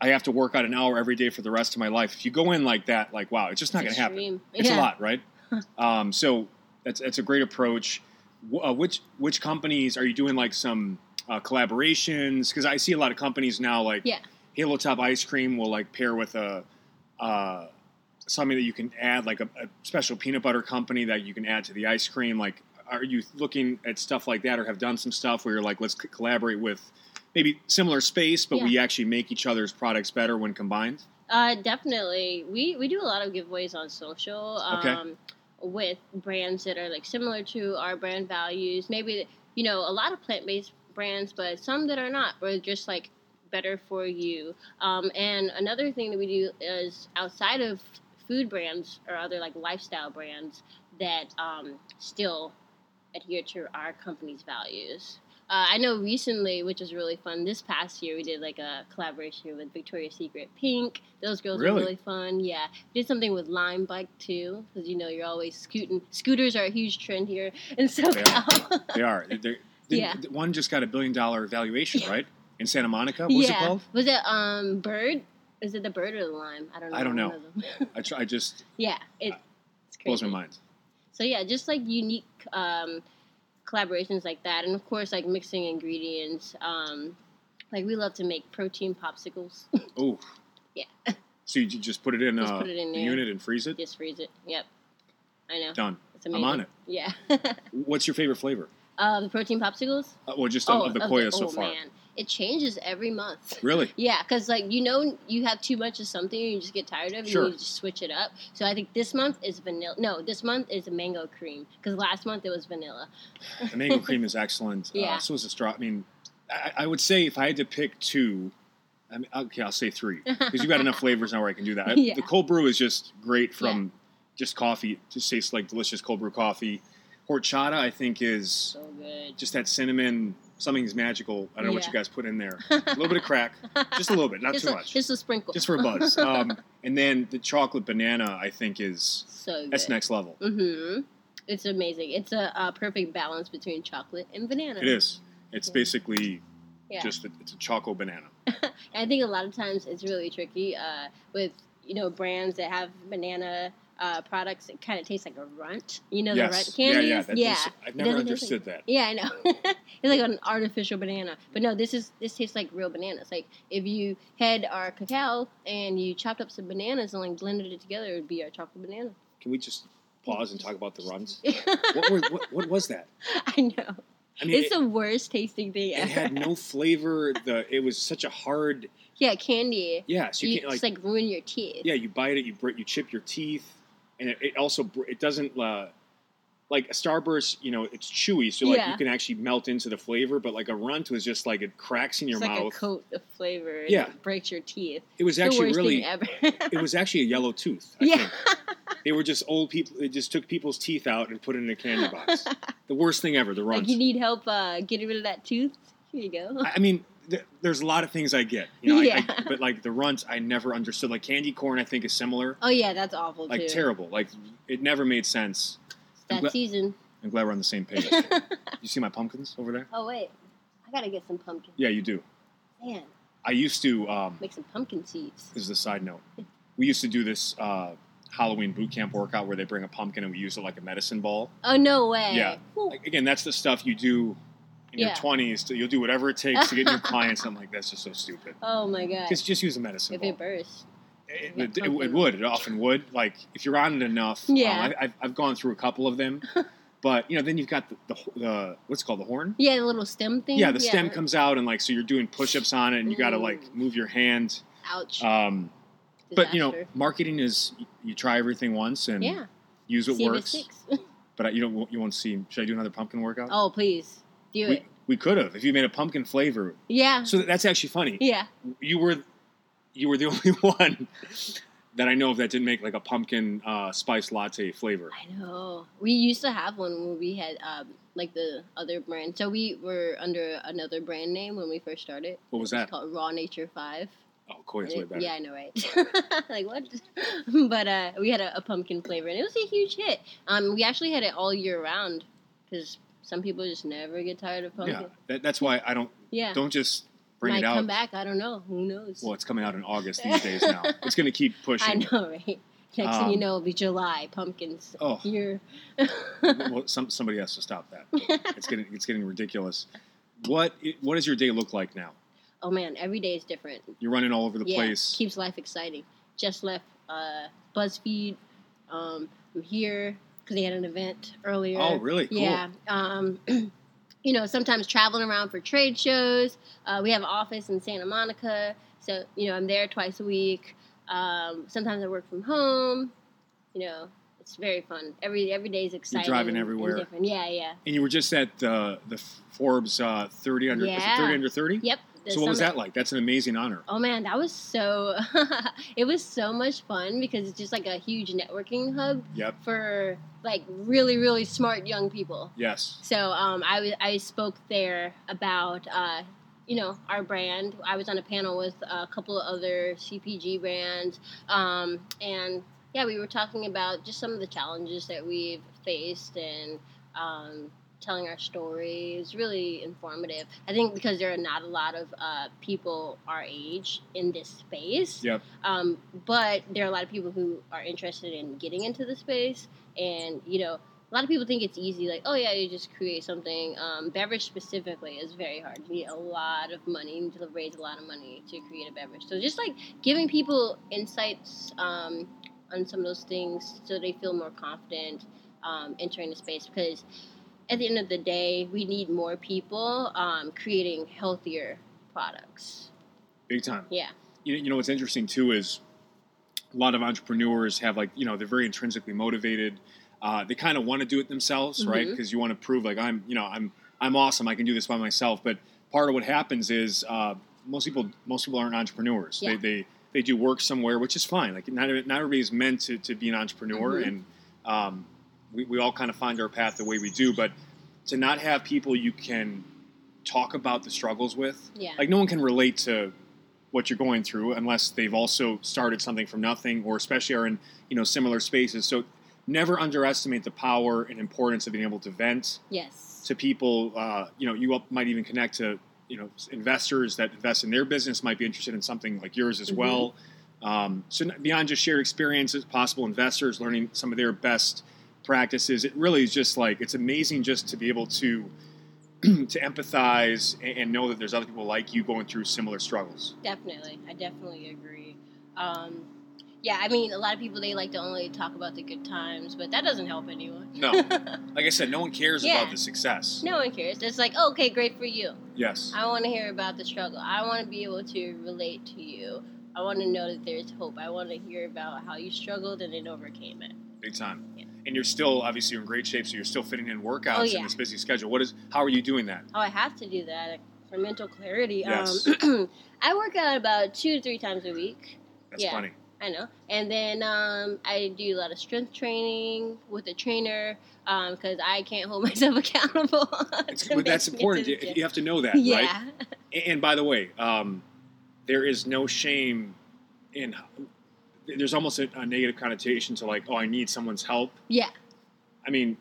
I have to work out an hour every day for the rest of my life. If you go in like that, like, wow, it's just not going to happen. It's Yeah. a lot, right? (laughs) um, so that's that's a great approach. Uh, which which companies are you doing like some uh, collaborations? Because I see a lot of companies now like Yeah. Halo Top ice cream will like pair with a uh, something that you can add like a, a special peanut butter company that you can add to the ice cream. Like, are you looking at stuff like that, or have done some stuff where you're like, let's c- collaborate with maybe similar space, but Yeah. we actually make each other's products better when combined? Uh, definitely. We we do a lot of giveaways on social. Okay. Um, with brands that are like similar to our brand values. Maybe you know a lot of plant based brands, but some that are not. Or just like better for you. Um, and another thing that we do is outside of food brands or other like lifestyle brands that um, still adhere to our company's values. Uh, I know recently, which was really fun. This past year, we did like a collaboration with Victoria's Secret Pink. Those girls Really? were really fun. Yeah, did something with Lime Bike too, because you know you're always scooting. Scooters are a huge trend here (laughs) in SoCal. They are. They're, (laughs) didn't- Yeah. One just got a billion dollar valuation, right? In Santa Monica. What was yeah, it called? was it um Bird? Is it the Bird or the Lime? I don't know. I don't know. (laughs) I, try, I just yeah, it, blows my mind. So yeah, just like unique um, collaborations like that, and of course like mixing ingredients. Um, like we love to make protein popsicles. (laughs) Oh. Yeah. So you just put it in, uh, put it in the unit and freeze it. Just freeze it. Yep. I know. Done. It's I'm on it. Yeah. (laughs) What's your favorite flavor? uh, the protein popsicles. Uh, well, just of, of the Koia so oh, far. man, it changes every month. (laughs) Really? Yeah, because like you know, you have too much of something, and you just get tired of it. Sure. And you just switch it up. So I think this month is vanilla. No, this month is mango cream. Because last month it was vanilla. (laughs) The mango cream is excellent. Yeah. Uh, so is the straw. I mean, I, I would say if I had to pick two, I mean, okay, I'll say three because you've got enough (laughs) flavors now where I can do that. Yeah. The cold brew is just great from just coffee. It just tastes like delicious cold brew coffee. Horchata, I think, is So good. just that cinnamon. Something's magical. I don't know what you guys put in there. (laughs) A little bit of crack, just a little bit, not just too a, much, Just a sprinkle. just for a buzz. (laughs) Um, and then the chocolate banana, I think, is so good. that's next level. Mm-hmm. It's amazing. It's a, a perfect balance between chocolate and banana. It is. It's Yeah. basically Yeah. just a, it's a choco banana. (laughs) I think a lot of times it's really tricky uh, with you know brands that have banana uh, products that kind of taste like a runt. You know the runt candies. Yeah, yeah. that yeah. is- I've never understood that. (laughs) Yeah, I know. (laughs) it's like an artificial banana. But no, this is this tastes like real bananas. Like if you had our cacao and you chopped up some bananas and like blended it together, it would be our chocolate banana. Can we just pause and talk about the runs? (laughs) What, were, what, what was that? I know. I mean, It's it, the worst tasting thing it had no flavor. The it was such a hard. yeah, candy. Yeah, so you, You, can't like, just like ruin your teeth. yeah, you bite it, you you chip your teeth, and it, it also it doesn't uh, like a Starburst. You know, it's chewy, so like Yeah. you can actually melt into the flavor. But like a runt was just like it cracks in your it's like mouth. a coat of flavor. Yeah. breaks your teeth. it was actually really. It was actually a yellow tooth. I yeah. think. They were just old people. They just took people's teeth out and put it in a candy box. (laughs) the worst thing ever. The runt. like you need help uh, getting rid of that tooth. Here you go. I I mean, th- there's a lot of things I get, you know. Yeah. I, but like the runts, I never understood. Like candy corn, I think is similar. oh yeah, that's awful Like too. terrible. Like it never made sense. It's that Gla- season. I'm glad we're on the same page. (laughs) you see my pumpkins over there? oh wait, I gotta get some pumpkins. Yeah, you do. Man, I used to. Um, make some pumpkin seeds. this is a side note. We used to do this uh, Halloween boot camp workout where they bring a pumpkin and we use it like a medicine ball. Oh no way. Yeah. Like, again, that's the stuff you do in Yeah. your twenties. You'll do whatever it takes to get new clients. I'm like, that's just so stupid. (laughs) Oh my god. Just just use a medicine If ball. it bursts. It, Yeah, it, it, would. It often would. Like if you're on it enough. um, Yeah. I, I've, I've gone through a couple of them, (laughs) but you know, then you've got the, the, the what's it called the horn. Yeah, the little stem thing. Yeah, the stem comes out and like so you're doing push-ups on it and you got to like move your hand. Ouch. Um, but you know, marketing is you try everything once and yeah. use what See works. (laughs) But you don't you won't see. Should I do another pumpkin workout? oh please, do we, it. we could have if you made a pumpkin flavor. Yeah. So that's actually funny. Yeah. You were you were the (laughs) only one that I know of that didn't make like a pumpkin uh, spice latte flavor. I know. We used to have one when we had um, like the other brand. So we were under another brand name when we first started. What was It that? called Raw Nature Five. Oh, Koia's way better. Yeah, I know, right? (laughs) like what? (laughs) but uh, we had a, a pumpkin flavor, and it was a huge hit. Um, we actually had it all year round because some people just never get tired of pumpkin. Yeah, that, that's why I don't Yeah, don't just bring might it out. come back. I don't know. Who knows? Well, it's coming out in August (laughs) these days now. It's going to keep pushing. I know, right? Next thing you Um, know, it'll be July pumpkins. Oh. Here. well, some, somebody has to stop that. (laughs) It's getting it's getting ridiculous. What what does your day look like now? oh man, every day is different. You're running all over the yeah, place. keeps life exciting. Just left uh, BuzzFeed. Um, I'm here because they had an event earlier. Oh, really? Cool. Yeah. Um, (clears throat) you know, sometimes traveling around for trade shows. Uh, we have an office in Santa Monica, so you know I'm there twice a week. Um, sometimes I work from home. You know, it's very fun. Every every day is exciting. driving everywhere. Yeah, yeah. And you were just at the the Forbes uh, 30 under Yeah. 30 under 30. Yep. So what was that like? That's an amazing honor. Oh man, that was so. (laughs) it was so much fun because it's just like a huge networking hub Yep. for like really really smart young people. Yes. So um, I was I spoke there about uh, you know our brand. I was on a panel with a couple of other CPG brands, um, and yeah, we were talking about just some of the challenges that we've faced and. Um, telling our story is really informative. I think because there are not a lot of uh, people our age in this space. Yep. um, but there are a lot of people who are interested in getting into the space. And you know a lot of people think it's easy like oh yeah you just create something. Um, beverage specifically is very hard. You need a lot of money. You need to raise a lot of money to create a beverage. So just like giving people insights um, on some of those things so they feel more confident um, entering the space because at the end of the day we need more people um, creating healthier products Big time. yeah You, you know what's interesting too is a lot of entrepreneurs have like you know they're very intrinsically motivated. Uh, they kind of want to do it themselves, right? Mhm. Because you want to prove like I'm you know I'm I'm awesome. I can do this by myself. But part of what happens is uh, most people most people aren't entrepreneurs. Yeah. They, they they do work somewhere, which is fine. Like not not everybody's meant to, to be an entrepreneur, Mhm. and um, we, we all kind of find our path the way we do. But to not have people you can talk about the struggles with, yeah like no one can relate to what you're going through unless they've also started something from nothing or especially are in you know similar spaces so never underestimate the power and importance of being able to vent yes to people uh, you know you might even connect to you know investors that invest in their business might be interested in something like yours as Mhm. well um, so beyond just shared experiences possible investors learning some of their best practices it really is just like it's amazing just to be able to (clears throat) to empathize and, and know that there's other people like you going through similar struggles Definitely, I definitely agree. Um, yeah, I mean, a lot of people they like to only talk about the good times, but that doesn't help anyone. No. (laughs) like i said no one cares Yeah. about the success no one cares. It's like, oh, okay, great for you. yes I want to hear about the struggle. I want to be able to relate to you. I want to know that there's hope. I want to hear about how you struggled and then overcame it. big time Yeah. And you're still obviously you're in great shape so you're still fitting in workouts Oh, in this busy schedule what is how are you doing that Oh, I have to do that for mental clarity. Yes. Um, (clears throat) I work out about two to three times a week. that's Yeah. funny I know. And then um, I do a lot of strength training with a trainer because I can't hold (laughs) myself accountable. (laughs) But that's important you, you have to know that right yeah. (laughs) And, and by the way, um, there is no shame in. There's almost a, a negative connotation to like, oh, I need someone's help. Yeah. I mean,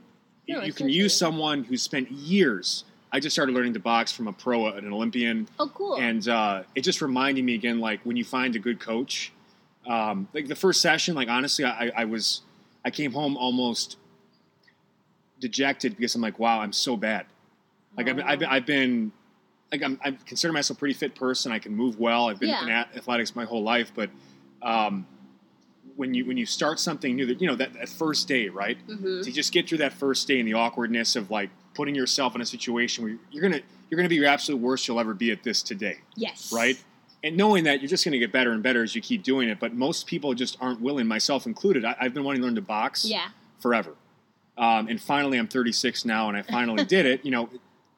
you- No, you can use someone who spent years I just started learning to box from a pro, an Olympian, Oh, cool. and uh, it just reminded me again, like when you find a good coach. Um, like the first session, like honestly, I, I was, I came home almost dejected because I'm like, wow, I'm so bad. Like I've, been- I've, been- I've been, like I'm, I consider myself a pretty fit person. I can move well. I've been Yeah. in athletics my whole life, but um, when you when you start something new, that you know that, that first day, right? hmm To just get through that first day and the awkwardness of like putting yourself in a situation where you're gonna you're gonna be your absolute worst you'll ever be at this today, Yes. right? And knowing that you're just gonna get better and better as you keep doing it, but most people just aren't willing, myself included. I, I've been wanting to learn to box Yeah. forever. Um, and finally, I'm 36 now, and I finally did it. (laughs) You know,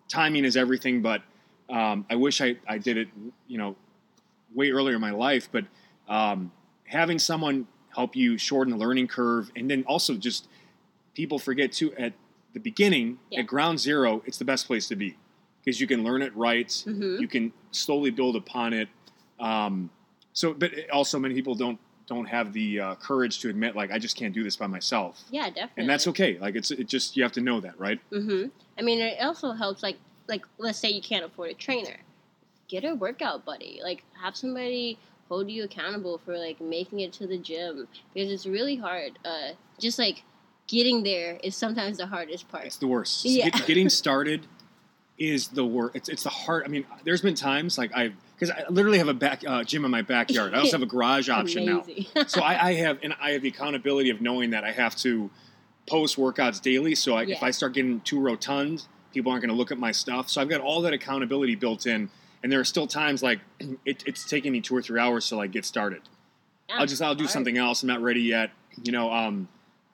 timing is everything, but um, I wish I, I did it, you know, way earlier in my life. But um, having someone help you shorten the learning curve, and then also just people forget too at the beginning, Yeah. at ground zero, it's the best place to be because you can learn it right. hmm You can slowly build upon it. Um, so, but also many people don't don't have the uh, courage to admit like I just can't do this by myself Yeah, definitely. and that's okay. Like it's it just you have to know that, right? Mm-hmm. I mean, it also helps. Like, like let's say you can't afford a trainer, get a workout buddy. Like, have somebody hold you accountable for like making it to the gym because it's really hard. Uh, just like getting there is sometimes the hardest part. It's the worst. Yeah. Get- (laughs) getting started is the worst. It's it's the hard. I mean, there's been times like I because I literally have a back uh, gym in my backyard. I also have a garage (laughs) option now. So I, I have and I have the accountability of knowing that I have to post workouts daily. So I, if I start getting too rotund, people aren't going to look at my stuff. So I've got all that accountability built in. And there are still times like (clears throat) it, it's taking me two or three hours to like get started. Yeah, I'll just I'll do something else. I'm not ready yet. You know, um,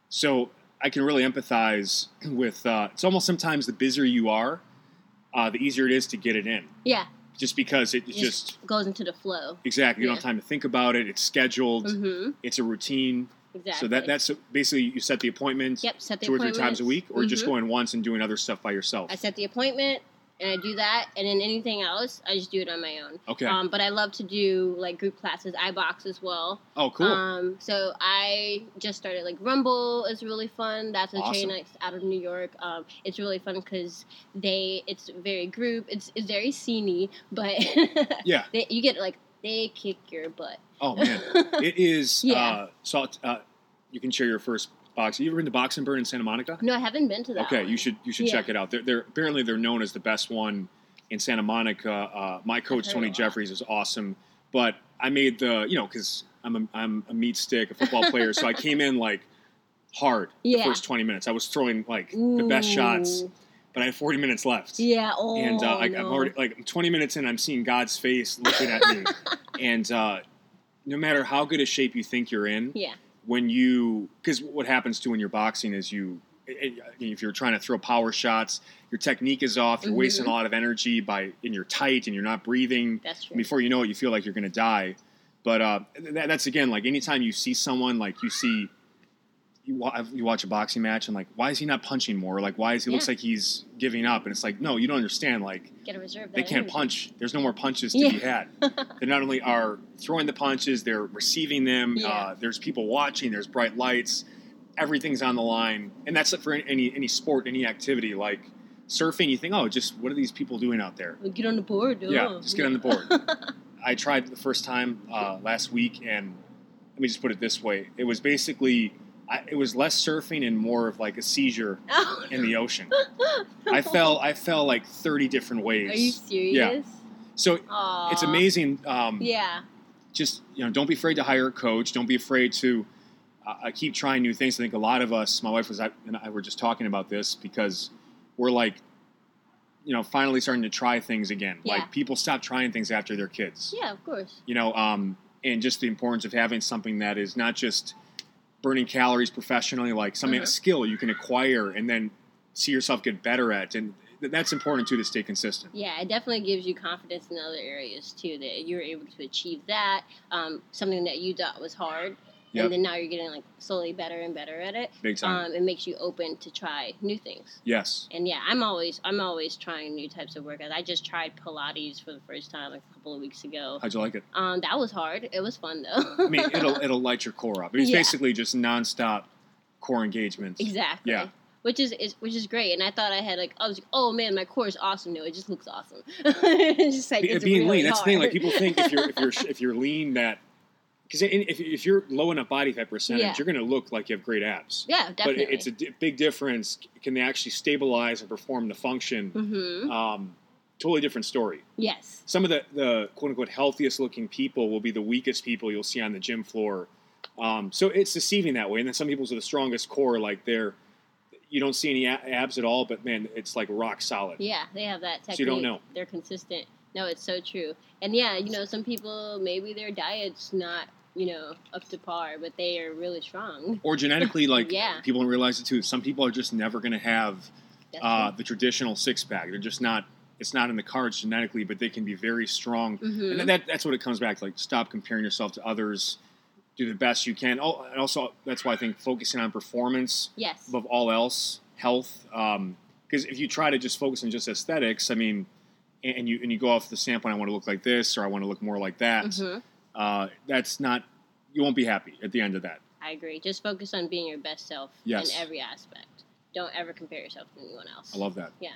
so I can really empathize (clears throat) with. Uh, it's almost sometimes the busier you are, uh, the easier it is to get it in. Yeah, Just because it, it's just, just goes into the flow. exactly you don't have time to think about it. It's scheduled. Mm-hmm. It's a routine. Exactly. So that that's basically you set the appointment yep. Set the two or three times a week, or just Mhm. going once and doing other stuff by yourself. I set the appointment and I do that, and then anything else, I just do it on my own. Okay. Um, but I love to do like group classes. I box as well. oh, cool. Um, so I just started like Rumble is really fun. That's a Awesome. chain that's out of New York. Um, it's really fun because they it's very group. It's it's very sceney, but (laughs) yeah. they, you get like they kick your butt. Oh man, (laughs) it is. Yeah. Uh, so uh, you can share your first box. You ever been to Box and Burn in Santa Monica? no, I haven't been to that. Okay, one. you should you should Yeah. check it out. They're, they're apparently they're known as the best one in Santa Monica. Uh, my coach Tony. Jeffries is awesome, but I made the you know because I'm a, I'm a meat stick, a football player, so I (laughs) came in like hard the first 20 minutes. I was throwing like the best shots, but I had 40 minutes left. Yeah. Oh. And uh, I, I'm already like 20 minutes in, I'm seeing God's face looking at me, (laughs) and uh, no matter how good a shape you think you're in, Yeah. When you because what happens too when you're boxing is you eh, eh, it- it- if you're trying to throw power shots your technique is off you're wasting mm-hmm. a lot of energy by and you're tight and you're not breathing. That's true. before you know it you feel like you're going to die. But uh, that, that's again like anytime you see someone like you see you, wa- you watch a boxing match and like why is he not punching more like why is he looks like he's giving up and it's like no you don't understand like Get a reserve. they can't energy. punch. There's no more punches to Yeah. be had. (laughs) they not only are throwing the punches, they're receiving them. Yeah. Uh, there's people watching. There's bright lights. Everything's on the line, and that's it for any any sport, any activity like surfing. You think, oh, just what are these people doing out there? Get on the board. Yeah, oh. just get on the board. (laughs) I tried the first time uh, last week, and let me just put it this way: it was basically. I, it was less surfing and more of like a seizure (laughs) Oh, in the ocean. (laughs) I fell. I fell like thirty different ways. Are you serious? Yeah. So Aw. it's amazing. Um, Yeah. Just you know, don't be afraid to hire a coach. Don't be afraid to uh, uh, keep trying new things. I think a lot of us, my wife was and I were just talking about this because we're like, you know, finally starting to try things again. Yeah. Like people stop trying things after their kids. Yeah, of course. You know, um, and just the importance of having something that is not just burning calories professionally, like something a Mhm. skill you can acquire and then see yourself get better at, and th- that's important too to stay consistent. Yeah, it definitely gives you confidence in other areas too. That you're able to achieve that. Um, something that you thought was hard, Yep. and then now you're getting like slowly better and better at it. Big time. Um, it makes you open to try new things. yes. And yeah, I'm always I'm always trying new types of workouts. I just tried Pilates for the first time like a couple of weeks ago. How'd you like it? Um, that was hard. It was fun though. I mean, it'll (laughs) it'll light your core up. It's Yeah. basically just nonstop core engagement. exactly. Yeah. which is, is which is great. And I thought I had like I was like, oh man, my core is awesome. No, it just looks awesome. (laughs) it's just like Be- being really lean. That's the thing. Like people think if you're if you're (laughs) if you're lean that because if, if you're low enough body fat percentage, Yeah. you're going to look like you have great abs. yeah, definitely. But it's a big difference. Can they actually stabilize and perform the function? hmm Um, totally different story. yes. Some of the, the quote unquote healthiest looking people will be the weakest people you'll see on the gym floor. Um, so it's deceiving that way. And then some people's with the strongest core, like they're, you don't see any a- abs at all, but man, it's like rock solid. Yeah, they have that technique. So you don't know. They're consistent. No, it's so true. And yeah, you know, some people maybe their diet's not, you know, up to par, but they are really strong. Or genetically, (laughs) like Yeah. people don't realize it too. Some people are just never going to have uh, the traditional six pack. They're just not. It's not in the cards genetically, but they can be very strong. Mhm. And that, that's what it comes back to. Like, stop comparing yourself to others. Do the best you can. Oh, and also, that's why I think focusing on performance Yes. above all else, health. Because if you try to just focus on just aesthetics, I mean, and, and you and you go off the standpoint, I want to look like this or I want to look more like that. hmm Uh, that's not. You won't be happy at the end of that. I agree. Just focus on being your best self Yes. in every aspect. Don't ever compare yourself to anyone else. I love that. Yeah.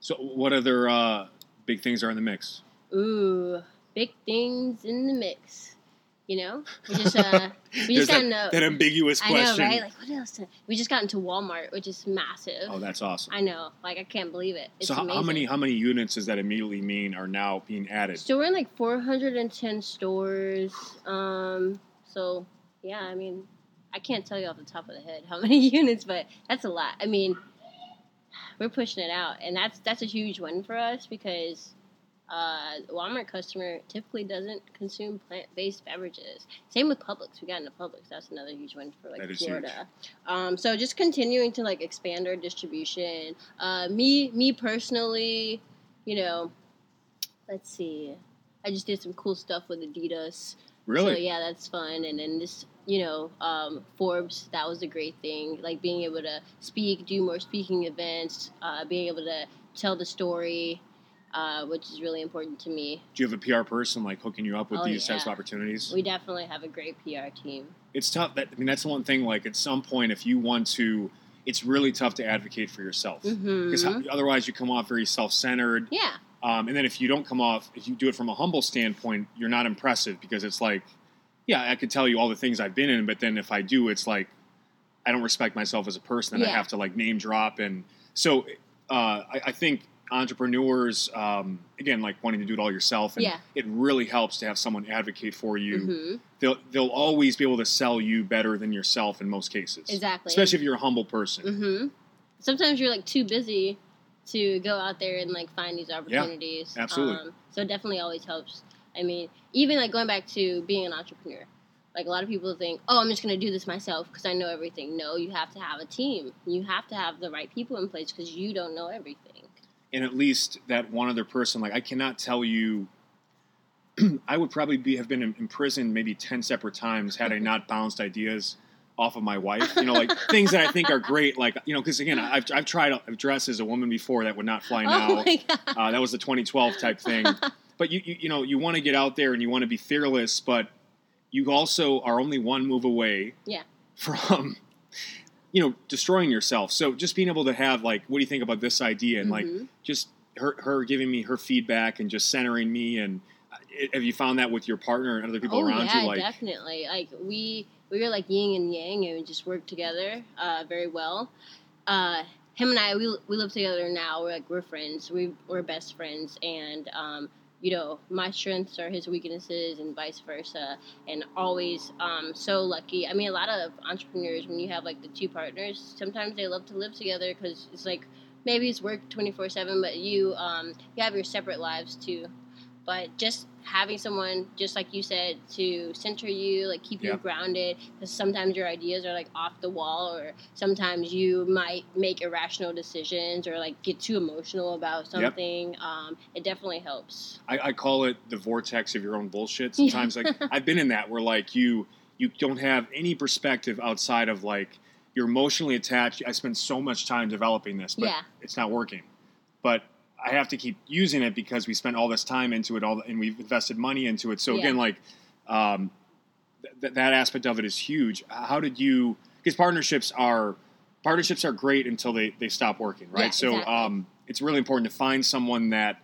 So, what other uh, big things are in the mix? Ooh, big things in the mix. You know, we just uh, (laughs) we just got that, into. that ambiguous I know, question. right? Like, what else? to- we just got into Walmart, which is massive. oh, that's awesome. I know. Like, I can't believe it. It's so, how, how many how many units does that immediately mean are now being added? So we're in like 410 stores. Um, so yeah, I mean, I can't tell you off the top of the head how (laughs) many units, but that's a lot. I mean, we're pushing it out, and that's that's a huge win for us because uh, Walmart customer typically doesn't consume plant-based beverages. Same with Publix. We got into Publix. That's another huge one for like Florida. Um, so just continuing to like expand our distribution. Uh, me me personally, you know, let's see. I just did some cool stuff with Adidas. Really? So yeah, that's fun. And then this, you know, um, Forbes, that was a great thing. Like being able to speak, do more speaking events, uh, being able to tell the story, uh, which is really important to me. Do you have a PR person like hooking you up with Oh, these types of opportunities? We definitely have a great PR team. it's tough. That I mean, that's the one thing. Like at some point, if you want to, it's really tough to advocate for yourself because hmm otherwise you come off very self-centered. Yeah, Um, and then if you don't come off, if you do it from a humble standpoint, you're not impressive because it's like, yeah, I could tell you all the things I've been in, but then if I do, it's like I don't respect myself as a person, and I have to like name drop. And so uh, I, I think entrepreneurs, um, again, like wanting to do it all yourself, and Yeah. it really helps to have someone advocate for you. hmm They'll they'll always be able to sell you better than yourself in most cases, exactly. especially if you're a humble person. hmm Sometimes you're like too busy to go out there and like find these opportunities. Yeah, absolutely. Um, so it definitely always helps. I mean, even like going back to being an entrepreneur. Like a lot of people think, oh, I'm just going to do this myself because I know everything. No, you have to have a team. You have to have the right people in place because you don't know everything. And at least that one other person like i cannot tell you (clears throat) i would probably be have been prison maybe 10 separate times had i not bounced ideas off of my wife. You know like (laughs) things that i think are great like you know because again i've, I've tried i've dressed as a woman before that would not fly now. Oh my uh, that was the 2012 type thing. (laughs) But you, you you know you want to get out there and you want to be fearless but you also are only one move away Yeah. from you know destroying yourself so just being able to have like what do you think about this idea and like Mhm. just her, her giving me her feedback and just centering me and uh, have you found that with your partner and other people oh around yeah, you like definitely. Like we we were like yin and yang, and we just worked together uh, very well. Uh, him and I, we we live together now. We're like we're friends. We we're best friends, and um, you know my strengths are his weaknesses, and vice versa. And always um, so lucky. I mean, a lot of entrepreneurs, when you have like the two partners, sometimes they love to live together because it's like maybe it's work twenty four seven, but you um, you have your separate lives too but just having someone just like you said to center you like keep you grounded because sometimes your ideas are like off the wall or sometimes you might make irrational decisions or like get too emotional about something um, it definitely helps. I, I call it the vortex of your own bullshit (laughs) sometimes like i've been in that where like you you don't have any perspective outside of like you're emotionally attached i spent so much time developing this but Yeah. it's not working. But i have to keep using it because we spent all this time into it all and we've invested money into it so Yeah. again like um, th- that aspect of it is huge how did you because partnerships are partnerships are great until they, they stop working, right? Yeah, so exactly. um, it's really important to find someone that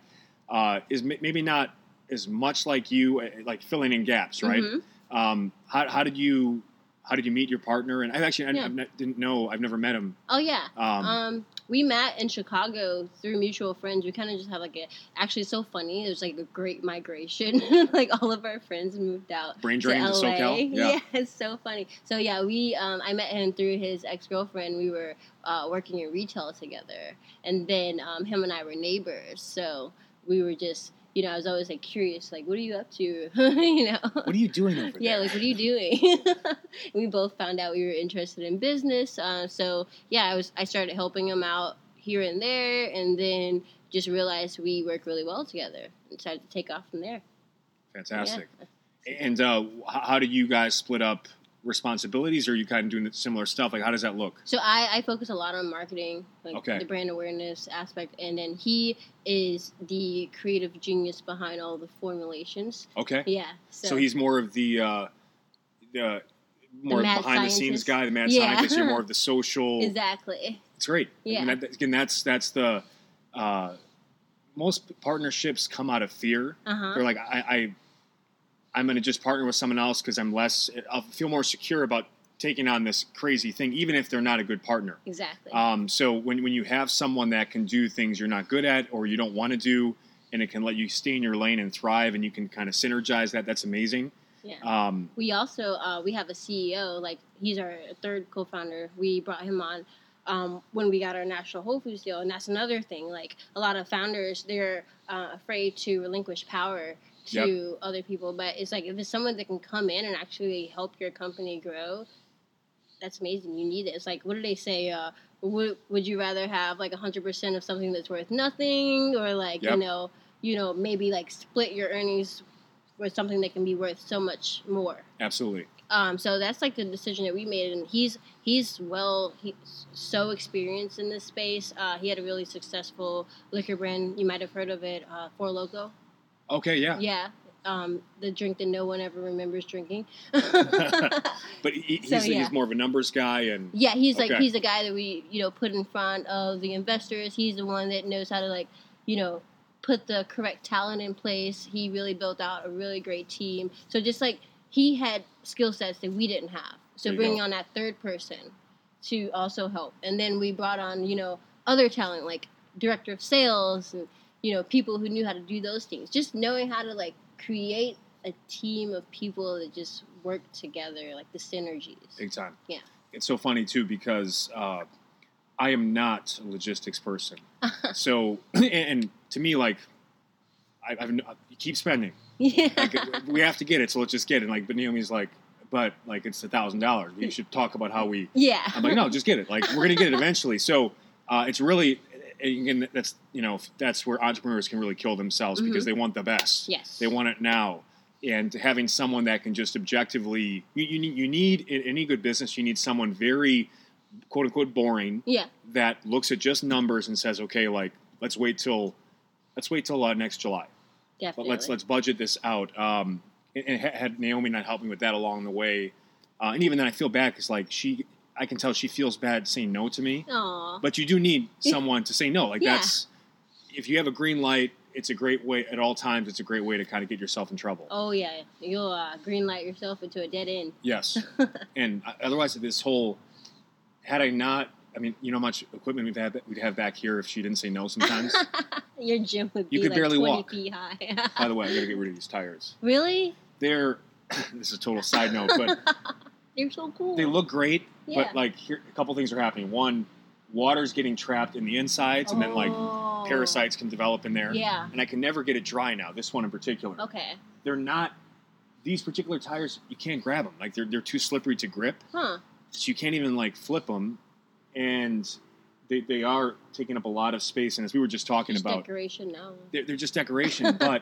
uh, is m- maybe not as much like you, uh, like filling in gaps, right? Mhm. Um, how, how did you how did you meet your partner? And I actually I, Yeah. I didn't know I've never met him. Oh yeah. Um, Um, we met in Chicago through mutual friends. We kind of just have like a. Actually, it's so funny. There's like a great migration. (laughs) like all of our friends moved out brain to drain to, LA. SoCal. (laughs) Yeah. it's so funny. So yeah, we. Um, I met him through his ex girlfriend. We were uh, working in retail together, and then um, him and I were neighbors. So we were just. You know, I was always like curious, like, what are you up to? (laughs) you know, What are you doing over there? yeah, like what are you doing? (laughs) we both found out we were interested in business. Uh, so yeah, I was I started helping him out here and there, and then just realized we work really well together. And decided to take off from there. Fantastic. Yeah. And uh, how do you guys split up responsibilities? Or are you kind of doing similar stuff? Like, how does that look? So I, I focus a lot on marketing, like Okay. the brand awareness aspect, and then he is the creative genius behind all the formulations. Okay. Yeah. So, So, he's more of the uh, the more mad behind the scenes guy, the mad Yeah. scientist. You're more of (laughs) the social. exactly. It's great. Yeah. And that, again, that's that's the uh, most partnerships come out of fear. Uh huh. They're like, I, I I'm going to just partner with someone else because I'm less. I'll feel more secure about taking on this crazy thing, even if they're not a good partner. Exactly. Um, so when when you have someone that can do things you're not good at or you don't want to do, and it can let you stay in your lane and thrive, and you can kind of synergize that, that's amazing. yeah. Um, We also uh, we have a CEO. Like he's our third co-founder. We brought him on um, when we got our national Whole Foods deal, and that's another thing. Like a lot of founders, they're uh, afraid to relinquish power to other people. But it's like if it's someone that can come in and actually help your company grow, that's amazing. You need it. It's like what do they say? Uh, would would you rather have like hundred percent of something that's worth nothing, or like Yep. you know, you know, maybe like split your earnings with something that can be worth so much more. absolutely. Um, so that's like the decision that we made, and he's he's well, he's so experienced in this space. Uh, he had a really successful liquor brand. You might have heard of it, uh, Four Loco. Okay, yeah. Yeah, um, the drink that no one ever remembers drinking. (laughs) (laughs) But he, he's, So, yeah. he's more of a numbers guy, and yeah, he's like he's the guy that we you know put in front of the investors. He's the one that knows how to like you know put the correct talent in place. He really built out a really great team. So just like he had skill sets that we didn't have. So bringing go. on that third person to also help, and then we brought on you know other talent like director of sales and you know people who knew how to do those things. Just knowing how to like create a team of people that just work together, like the synergies. big time. Yeah. It's so funny too because uh, I am not a logistics person. (laughs) so, (clears throat) and, to me, like, I, I've you keep spending. yeah. Like, we have to get it, so let's just get it. And, like, but Naomi's like, but like it's a thousand dollars. We should talk about how we. (laughs) Yeah. I'm like, no, just get it. Like, we're gonna get it eventually. So, uh, it's really, and that's you know that's where entrepreneurs can really kill themselves because they want the best. Yes. They want it now. And having someone that can just objectively, you, you need, you need in any good business, you need someone very, quote unquote, boring Yeah. that looks at just numbers and says, okay, like let's wait till, let's wait till uh, next July. Definitely. But let's let's budget this out. Um, and, and had Naomi not helped me with that along the way, uh, and even then I feel bad because like she, I can tell she feels bad saying no to me. Aw. But you do need someone to say no. Like Yeah. that's if you have a green light, it's a great way at all times. It's a great way to kind of get yourself in trouble. Oh yeah, you'll uh, green light yourself into a dead end. Yes, (laughs) and uh, otherwise, this whole had I not, I mean, you know, how much equipment we'd have we'd have back here if she didn't say no. Sometimes. (laughs) Your gym would be You could like barely 20 walk. feet high. By the way, I got to (laughs) get rid of these tires. really? They're this is a total side note, but They're so cool. they look great. Yeah. But like, here a couple things are happening. One, water's getting trapped in the insides, and then like Oh. parasites can develop in there. Yeah. And I can never get it dry now. This one in particular. Okay. they're not these particular tires you can't grab them like they're, they're too slippery to grip Huh. so you can't even like flip them and they, they are taking up a lot of space and as we were just talking Just about decoration now. they're, they're just decoration (laughs) but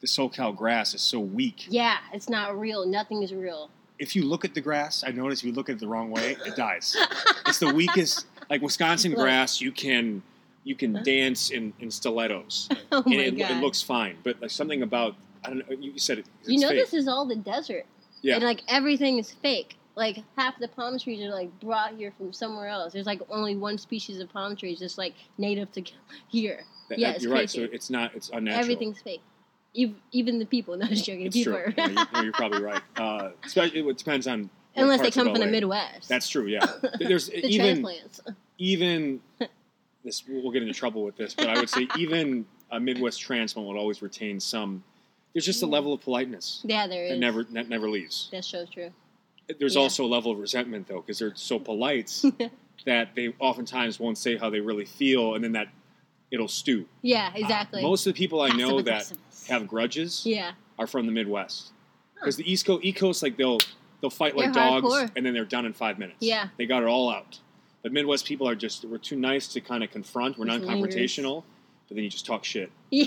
the socal grass is so weak Yeah, it's not real. Nothing is real. If you look at the grass i notice if you look at it the wrong way it dies (laughs) it's the weakest like wisconsin grass you can you can uh-huh. dance in, in stilettos (laughs) oh and it, it looks fine but like something about i don't know you said it you know fake. this is all the desert. yeah And like everything is fake. like half the palm trees are like brought here from somewhere else. There's like only one species of palm trees just like native to (laughs) here. That- Yeah, that- you're right. So it's not. It's unnatural. Everything's fake. Ev- Even the people. Not just joking. It's people true. You're, no, you're probably (laughs) right. Uh, especially, it depends on. Unless they come from the Midwest. That's true. Yeah. (laughs) There's the even transplants. even (laughs) this. We'll get into trouble with this, but I would say even a Midwest transplant would always retain some. There's just a level of politeness Yeah, there is. that never that never leaves. That's so true. There's Yeah. also a level of resentment though, because they're so polite that they oftentimes won't say how they really feel, and then that it'll stew. Yeah, exactly. Uh, most of the people I know that have grudges Yeah. are from the Midwest, because the East Coast, East Coast, like they'll they'll fight like They're dogs, hardcore. and then they're done in five minutes. Yeah. they got it all out. But Midwest people are just we're too nice to kind of confront. We're non-confrontational, but then you just talk shit (laughs) Yeah.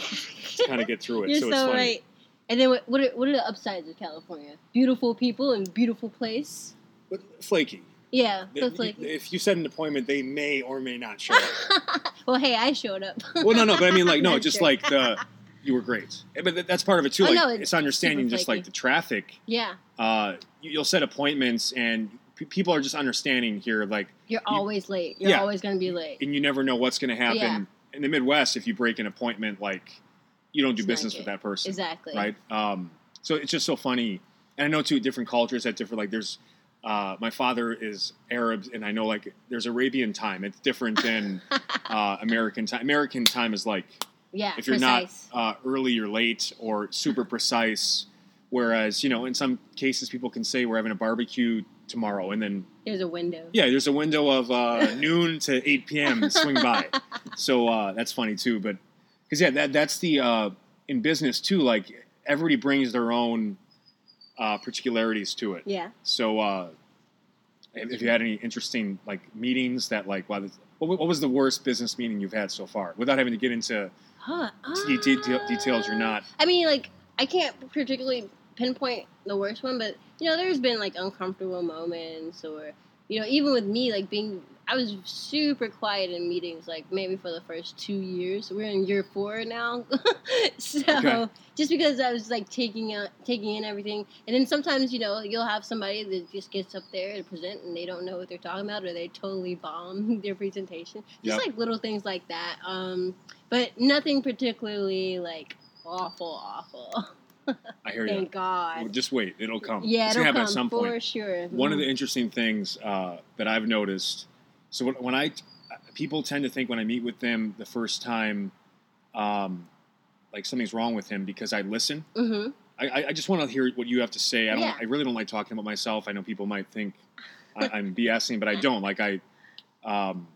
to kind of get through it. You're so so, it's funny. right. And then what? What are, what are the upsides of California? Beautiful people and beautiful place. But flaky. Yeah, so like. if you set an appointment, they may or may not show up. (laughs) (laughs) well, hey, I showed up. well, no, no, but I mean, like, no, just sure. like the (laughs) you were great. Eh, But that's part of it too. Oh, Like, no, it's, it's understanding just like the traffic. yeah, Uh, you- you'll set appointments, and p- people are just understanding here. Like, you're always late. You're Yeah. always gonna be late. and you never know what's going to happen Yeah. in the Midwest. If you break an appointment, like, you don't do It's business with that person. Exactly. right? Um, so it's just so funny. And I know too, different cultures have different. Like, there's uh, my father is Arab, and I know like there's Arabian time. It's different than (laughs) uh, American time. American time is like Yeah. if you're precise. not uh, early or late or super precise. Whereas you know, in some cases, people can say we're having a barbecue tomorrow, and then There's a window. yeah, there's a window of uh, (laughs) noon to eight p.m. Swing by. So uh, that's funny too. But because yeah, that that's the uh, in business too. Like everybody brings their own uh, particularities to it. Yeah. So uh, if you had any interesting like meetings that like wow, what, what was the worst business meeting you've had so far? Without having to get into Huh. de- de- de- details, you're not. I mean, like, I can't particularly pinpoint the worst one, but you know, there's been like uncomfortable moments, or you know, even with me, like being, I was super quiet in meetings, like maybe for the first two years. We're in year four now, (laughs) so Okay. just because I was like taking out, taking in everything, and then sometimes you know you'll have somebody that just gets up there to present and they don't know what they're talking about, or they totally bomb (laughs) their presentation. Just Yep. like little things like that. Um, but nothing particularly like awful, awful. I hear Thank you. Thank God. Just wait, it'll come. Yeah, it's it'll happen come at some point. for sure. One of the interesting things uh, that I've noticed. So when, I people tend to think when I meet with them the first time, um, like something's wrong with him because I listen. hmm I- I, I just want to hear what you have to say. I don't. Yeah. I really don't like talking about myself. I know people might think (laughs) I, I'm BSing, but I don't. Like I, um,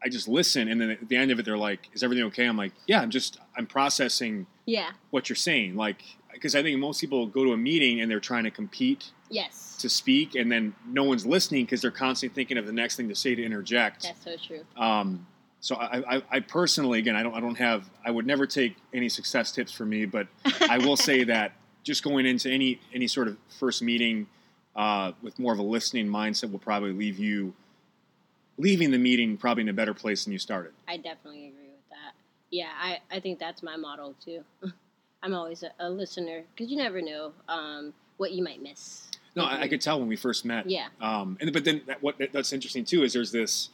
I just listen, and then at the end of it, they're like, "Is everything okay?" I'm like, "Yeah, I'm just I'm processing Yeah. what you're saying." Like because I think most people go to a meeting and they're trying to compete Yes. to speak, and then no one's listening because they're constantly thinking of the next thing to say to interject. That's so true. Um, so I, I, I personally, again, I don't, I don't have, I would never take any success tips from me, but I will say (laughs) that just going into any any sort of first meeting uh, with more of a listening mindset will probably leave you leaving the meeting probably in a better place than you started. I definitely agree with that. Yeah, I, I think that's my model too. (laughs) I'm always a, a listener because you never know um, what you might miss. No, I, I could tell when we first met. Yeah. Um, and but then that, what that's interesting too is there's this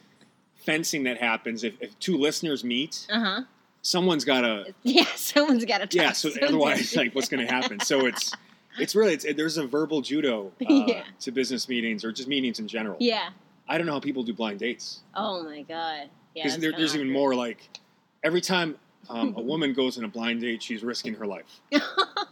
fencing that happens if, if two listeners meet, Uh huh. someone's got to (laughs) Yeah, someone's got to yeah. So otherwise, like, what's going to happen? So it's (laughs) it's really it's, there's a verbal judo uh, (laughs) Yeah. to business meetings or just meetings in general. Yeah. I don't know how people do blind dates Oh my god. Yeah. because there, there's even more like every time um, a woman goes on a blind date, she's risking her life.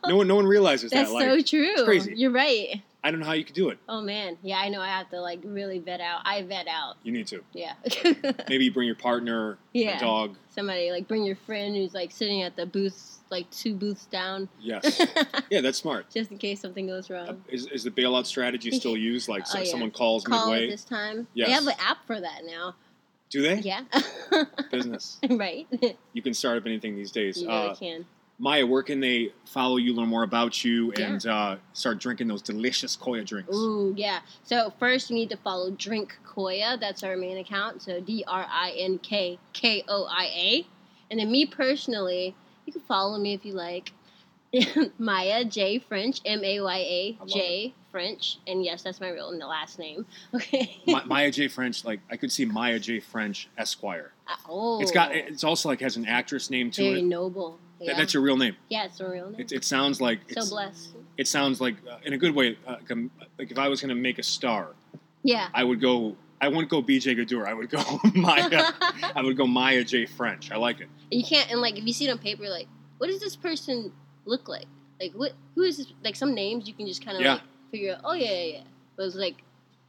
No one no one realizes That's that. Like so true. crazy. You're right. I don't know how you could do it. Oh man. Yeah, I know. I have to like really vet out. I vet out. You need to. Yeah. (laughs) Maybe you bring your partner, Yeah. dog. Somebody like bring your friend who's like sitting at the booths, like two booths down, Yes. (laughs) yeah, that's smart. just in case something goes Uh, wrong. Is, is the bailout strategy still (laughs) used? Like so, Oh, yeah. someone calls Call midway? this time. Yes. They have an app for that now. Do they? Yeah. Business. right. You can start up anything these days. You really Uh, can. Maya, where can they follow you, learn more about you, Yeah. and uh, start drinking those delicious Koia drinks? Ooh, yeah. So first you need to follow Drink Koia. That's our main account. So D R I N K K O I A. And then me personally, you can follow me if you like. (laughs) Maya J French, M A Y A J French, and yes, that's my real the last name. (laughs) Okay. Ma- Maya J. French, like I could see Maya J. French Esquire. oh, It's got. It's also like has an actress name to very it. noble. Yeah. That's your real name. yeah, it's a real name. It, it sounds like so blessed. it sounds like uh, in a good way. Uh, like if I was going to make a star, Yeah. I would go. I wouldn't go B.J. Gaddour. I would go (laughs) Maya. (laughs) I would go Maya J. French. I like it. you can't and like if you see it on paper, like what does this person look like? Like what? Who is this? Like some names you can just kind of Yeah. like figure out. Oh yeah, yeah, yeah. But it's like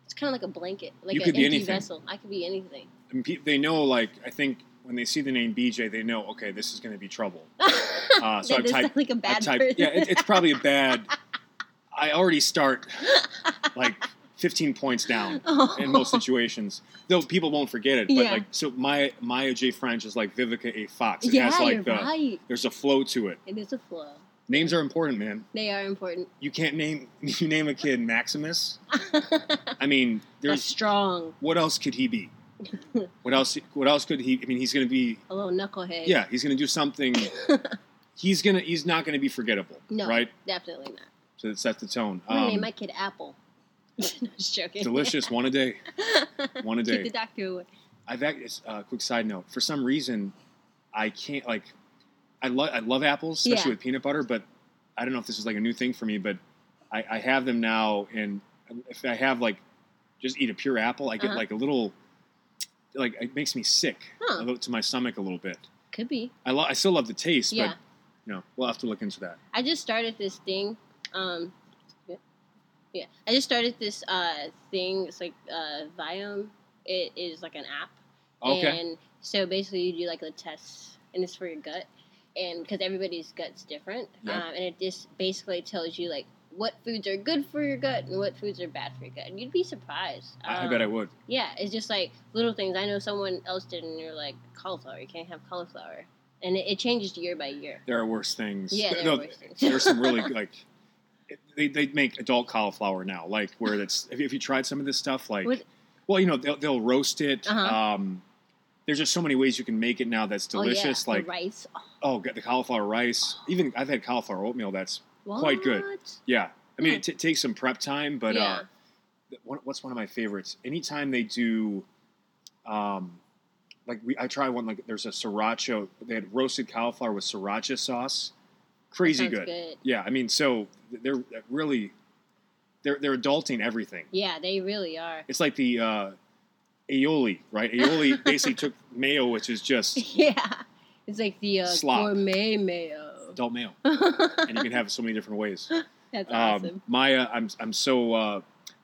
it's kind of like a blanket, like You an could be empty anything. vessel. I could be anything. And pe- they know. Like I think when they see the name B.J., they know. Okay, this is going to be trouble. (laughs) Uh, so I type- like a bad type. Yeah, it, it's probably a bad. I already start like 15 points down. (laughs) Oh. in most situations. Though people won't forget it, but Yeah. like so, Maya Maya J. French is like Vivica A. Fox. It yeah, has like you're the right. there's a flow to it. It is a flow. Names are important, man. They are important. You can't name (laughs) you name a kid Maximus. I mean, there's strong. what else could he be? (laughs) What else? What else could he? I mean, he's going to be. A little knucklehead. Yeah, he's going to do something. (laughs) he's gonna. He's not going to be forgettable, No, right? definitely not. So it sets the tone. I'm gonna name Um, my kid Apple. (laughs) just joking. delicious. One a day. One a day. Keep the doctor away. I've act- a uh, quick side note. For some reason, I can't like. I love I love apples, especially Yeah. with peanut butter. But I don't know if this is like a new thing for me. But I, I have them now, and if I have like just eat a pure apple, I get Uh-huh. like a little. Like it makes me sick Huh. to my stomach a little bit. Could be. I lo- I still love the taste, Yeah. but you know we'll have to look into that. I just started this thing. Um, yeah, yeah. I just started this uh thing. It's like uh Viome. It is like an app. Okay. And so basically, you do like the tests, and it's for your gut, and because everybody's gut's different, um, and it just basically tells you like what foods are good for your gut and what foods are bad for your gut. And you'd be surprised. I, I bet I Um, would. Yeah, it's just like little things. I know someone else did, and you're like cauliflower. You can't have cauliflower, and it, it changes year by year. There are worse things. Yeah, there are worse things. There's some really (laughs) like. They, they make adult cauliflower now, like where that's, if you, you tried some of this stuff? Like, What- well, you know, they'll, they'll roast it. Uh-huh. Um, there's just so many ways you can make it now that's delicious. Oh, yeah, Like, the rice. Oh, oh, get the cauliflower rice. Even I've had cauliflower oatmeal. That's Quite good. yeah. I mean, Hmm. it t- takes some prep time, but yeah. uh, what, what's one of my favorites? Anytime they do, um, like we, I try one like there's a sriracha. They had roasted cauliflower with sriracha sauce. Crazy good. good. Yeah, I mean, so they're really they're they're adulting everything. Yeah, they really are. It's like the uh, aioli, right? Aioli (laughs) basically took mayo, which is just Yeah, it's like the uh, gourmet mayo. Adult male, (laughs) and you can have it so many different ways. (laughs) That's Um, awesome. Maya, I'm I'm so uh,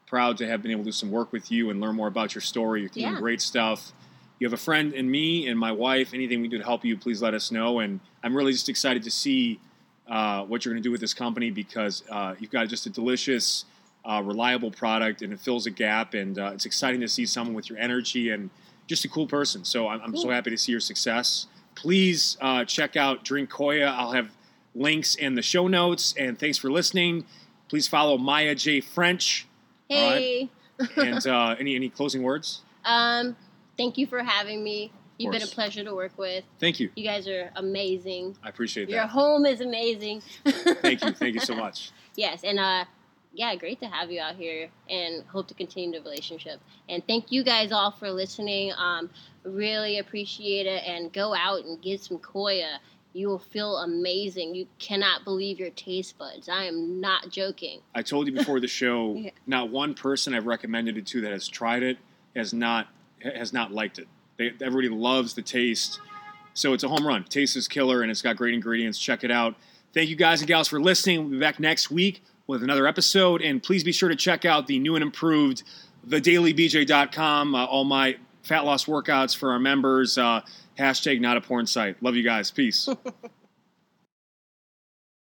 proud to have been able to do some work with you and learn more about your story. You're doing Yeah. great stuff. You have a friend in me and my wife. Anything we can do to help you, please let us know. And I'm really just excited to see uh, what you're going to do with this company because uh, you've got just a delicious, uh, reliable product, and it fills a gap. And uh, it's exciting to see someone with your energy and just a cool person. So I'm, I'm so happy to see your success. Please uh, check out Drink Koia. I'll have links in the show notes. And thanks for listening. Please follow Maya J French. right. Hey, (laughs) And uh, any any closing words? um, thank you for having me. You've been a pleasure to work with. Thank you. You guys are amazing. I appreciate Your that. Your home is amazing. (laughs) Thank you. Thank you so much. Yes, and uh, yeah, great to have you out here, and hope to continue the relationship. And thank you guys all for listening. Um, really appreciate it, and go out and get some Koia. You will feel amazing. You cannot believe your taste buds. I am not joking. I told you before the show, (laughs) Yeah. not one person I've recommended it to that has tried it has not has not liked it. They, everybody loves the taste, so it's a home run. Taste is killer, and it's got great ingredients. Check it out. Thank you guys and gals for listening. We'll be back next week with another episode, and please be sure to check out the new and improved thedailybj.com. Uh, all my fat loss workouts for our members. Uh, hashtag not a porn site. Love you guys. Peace. (laughs)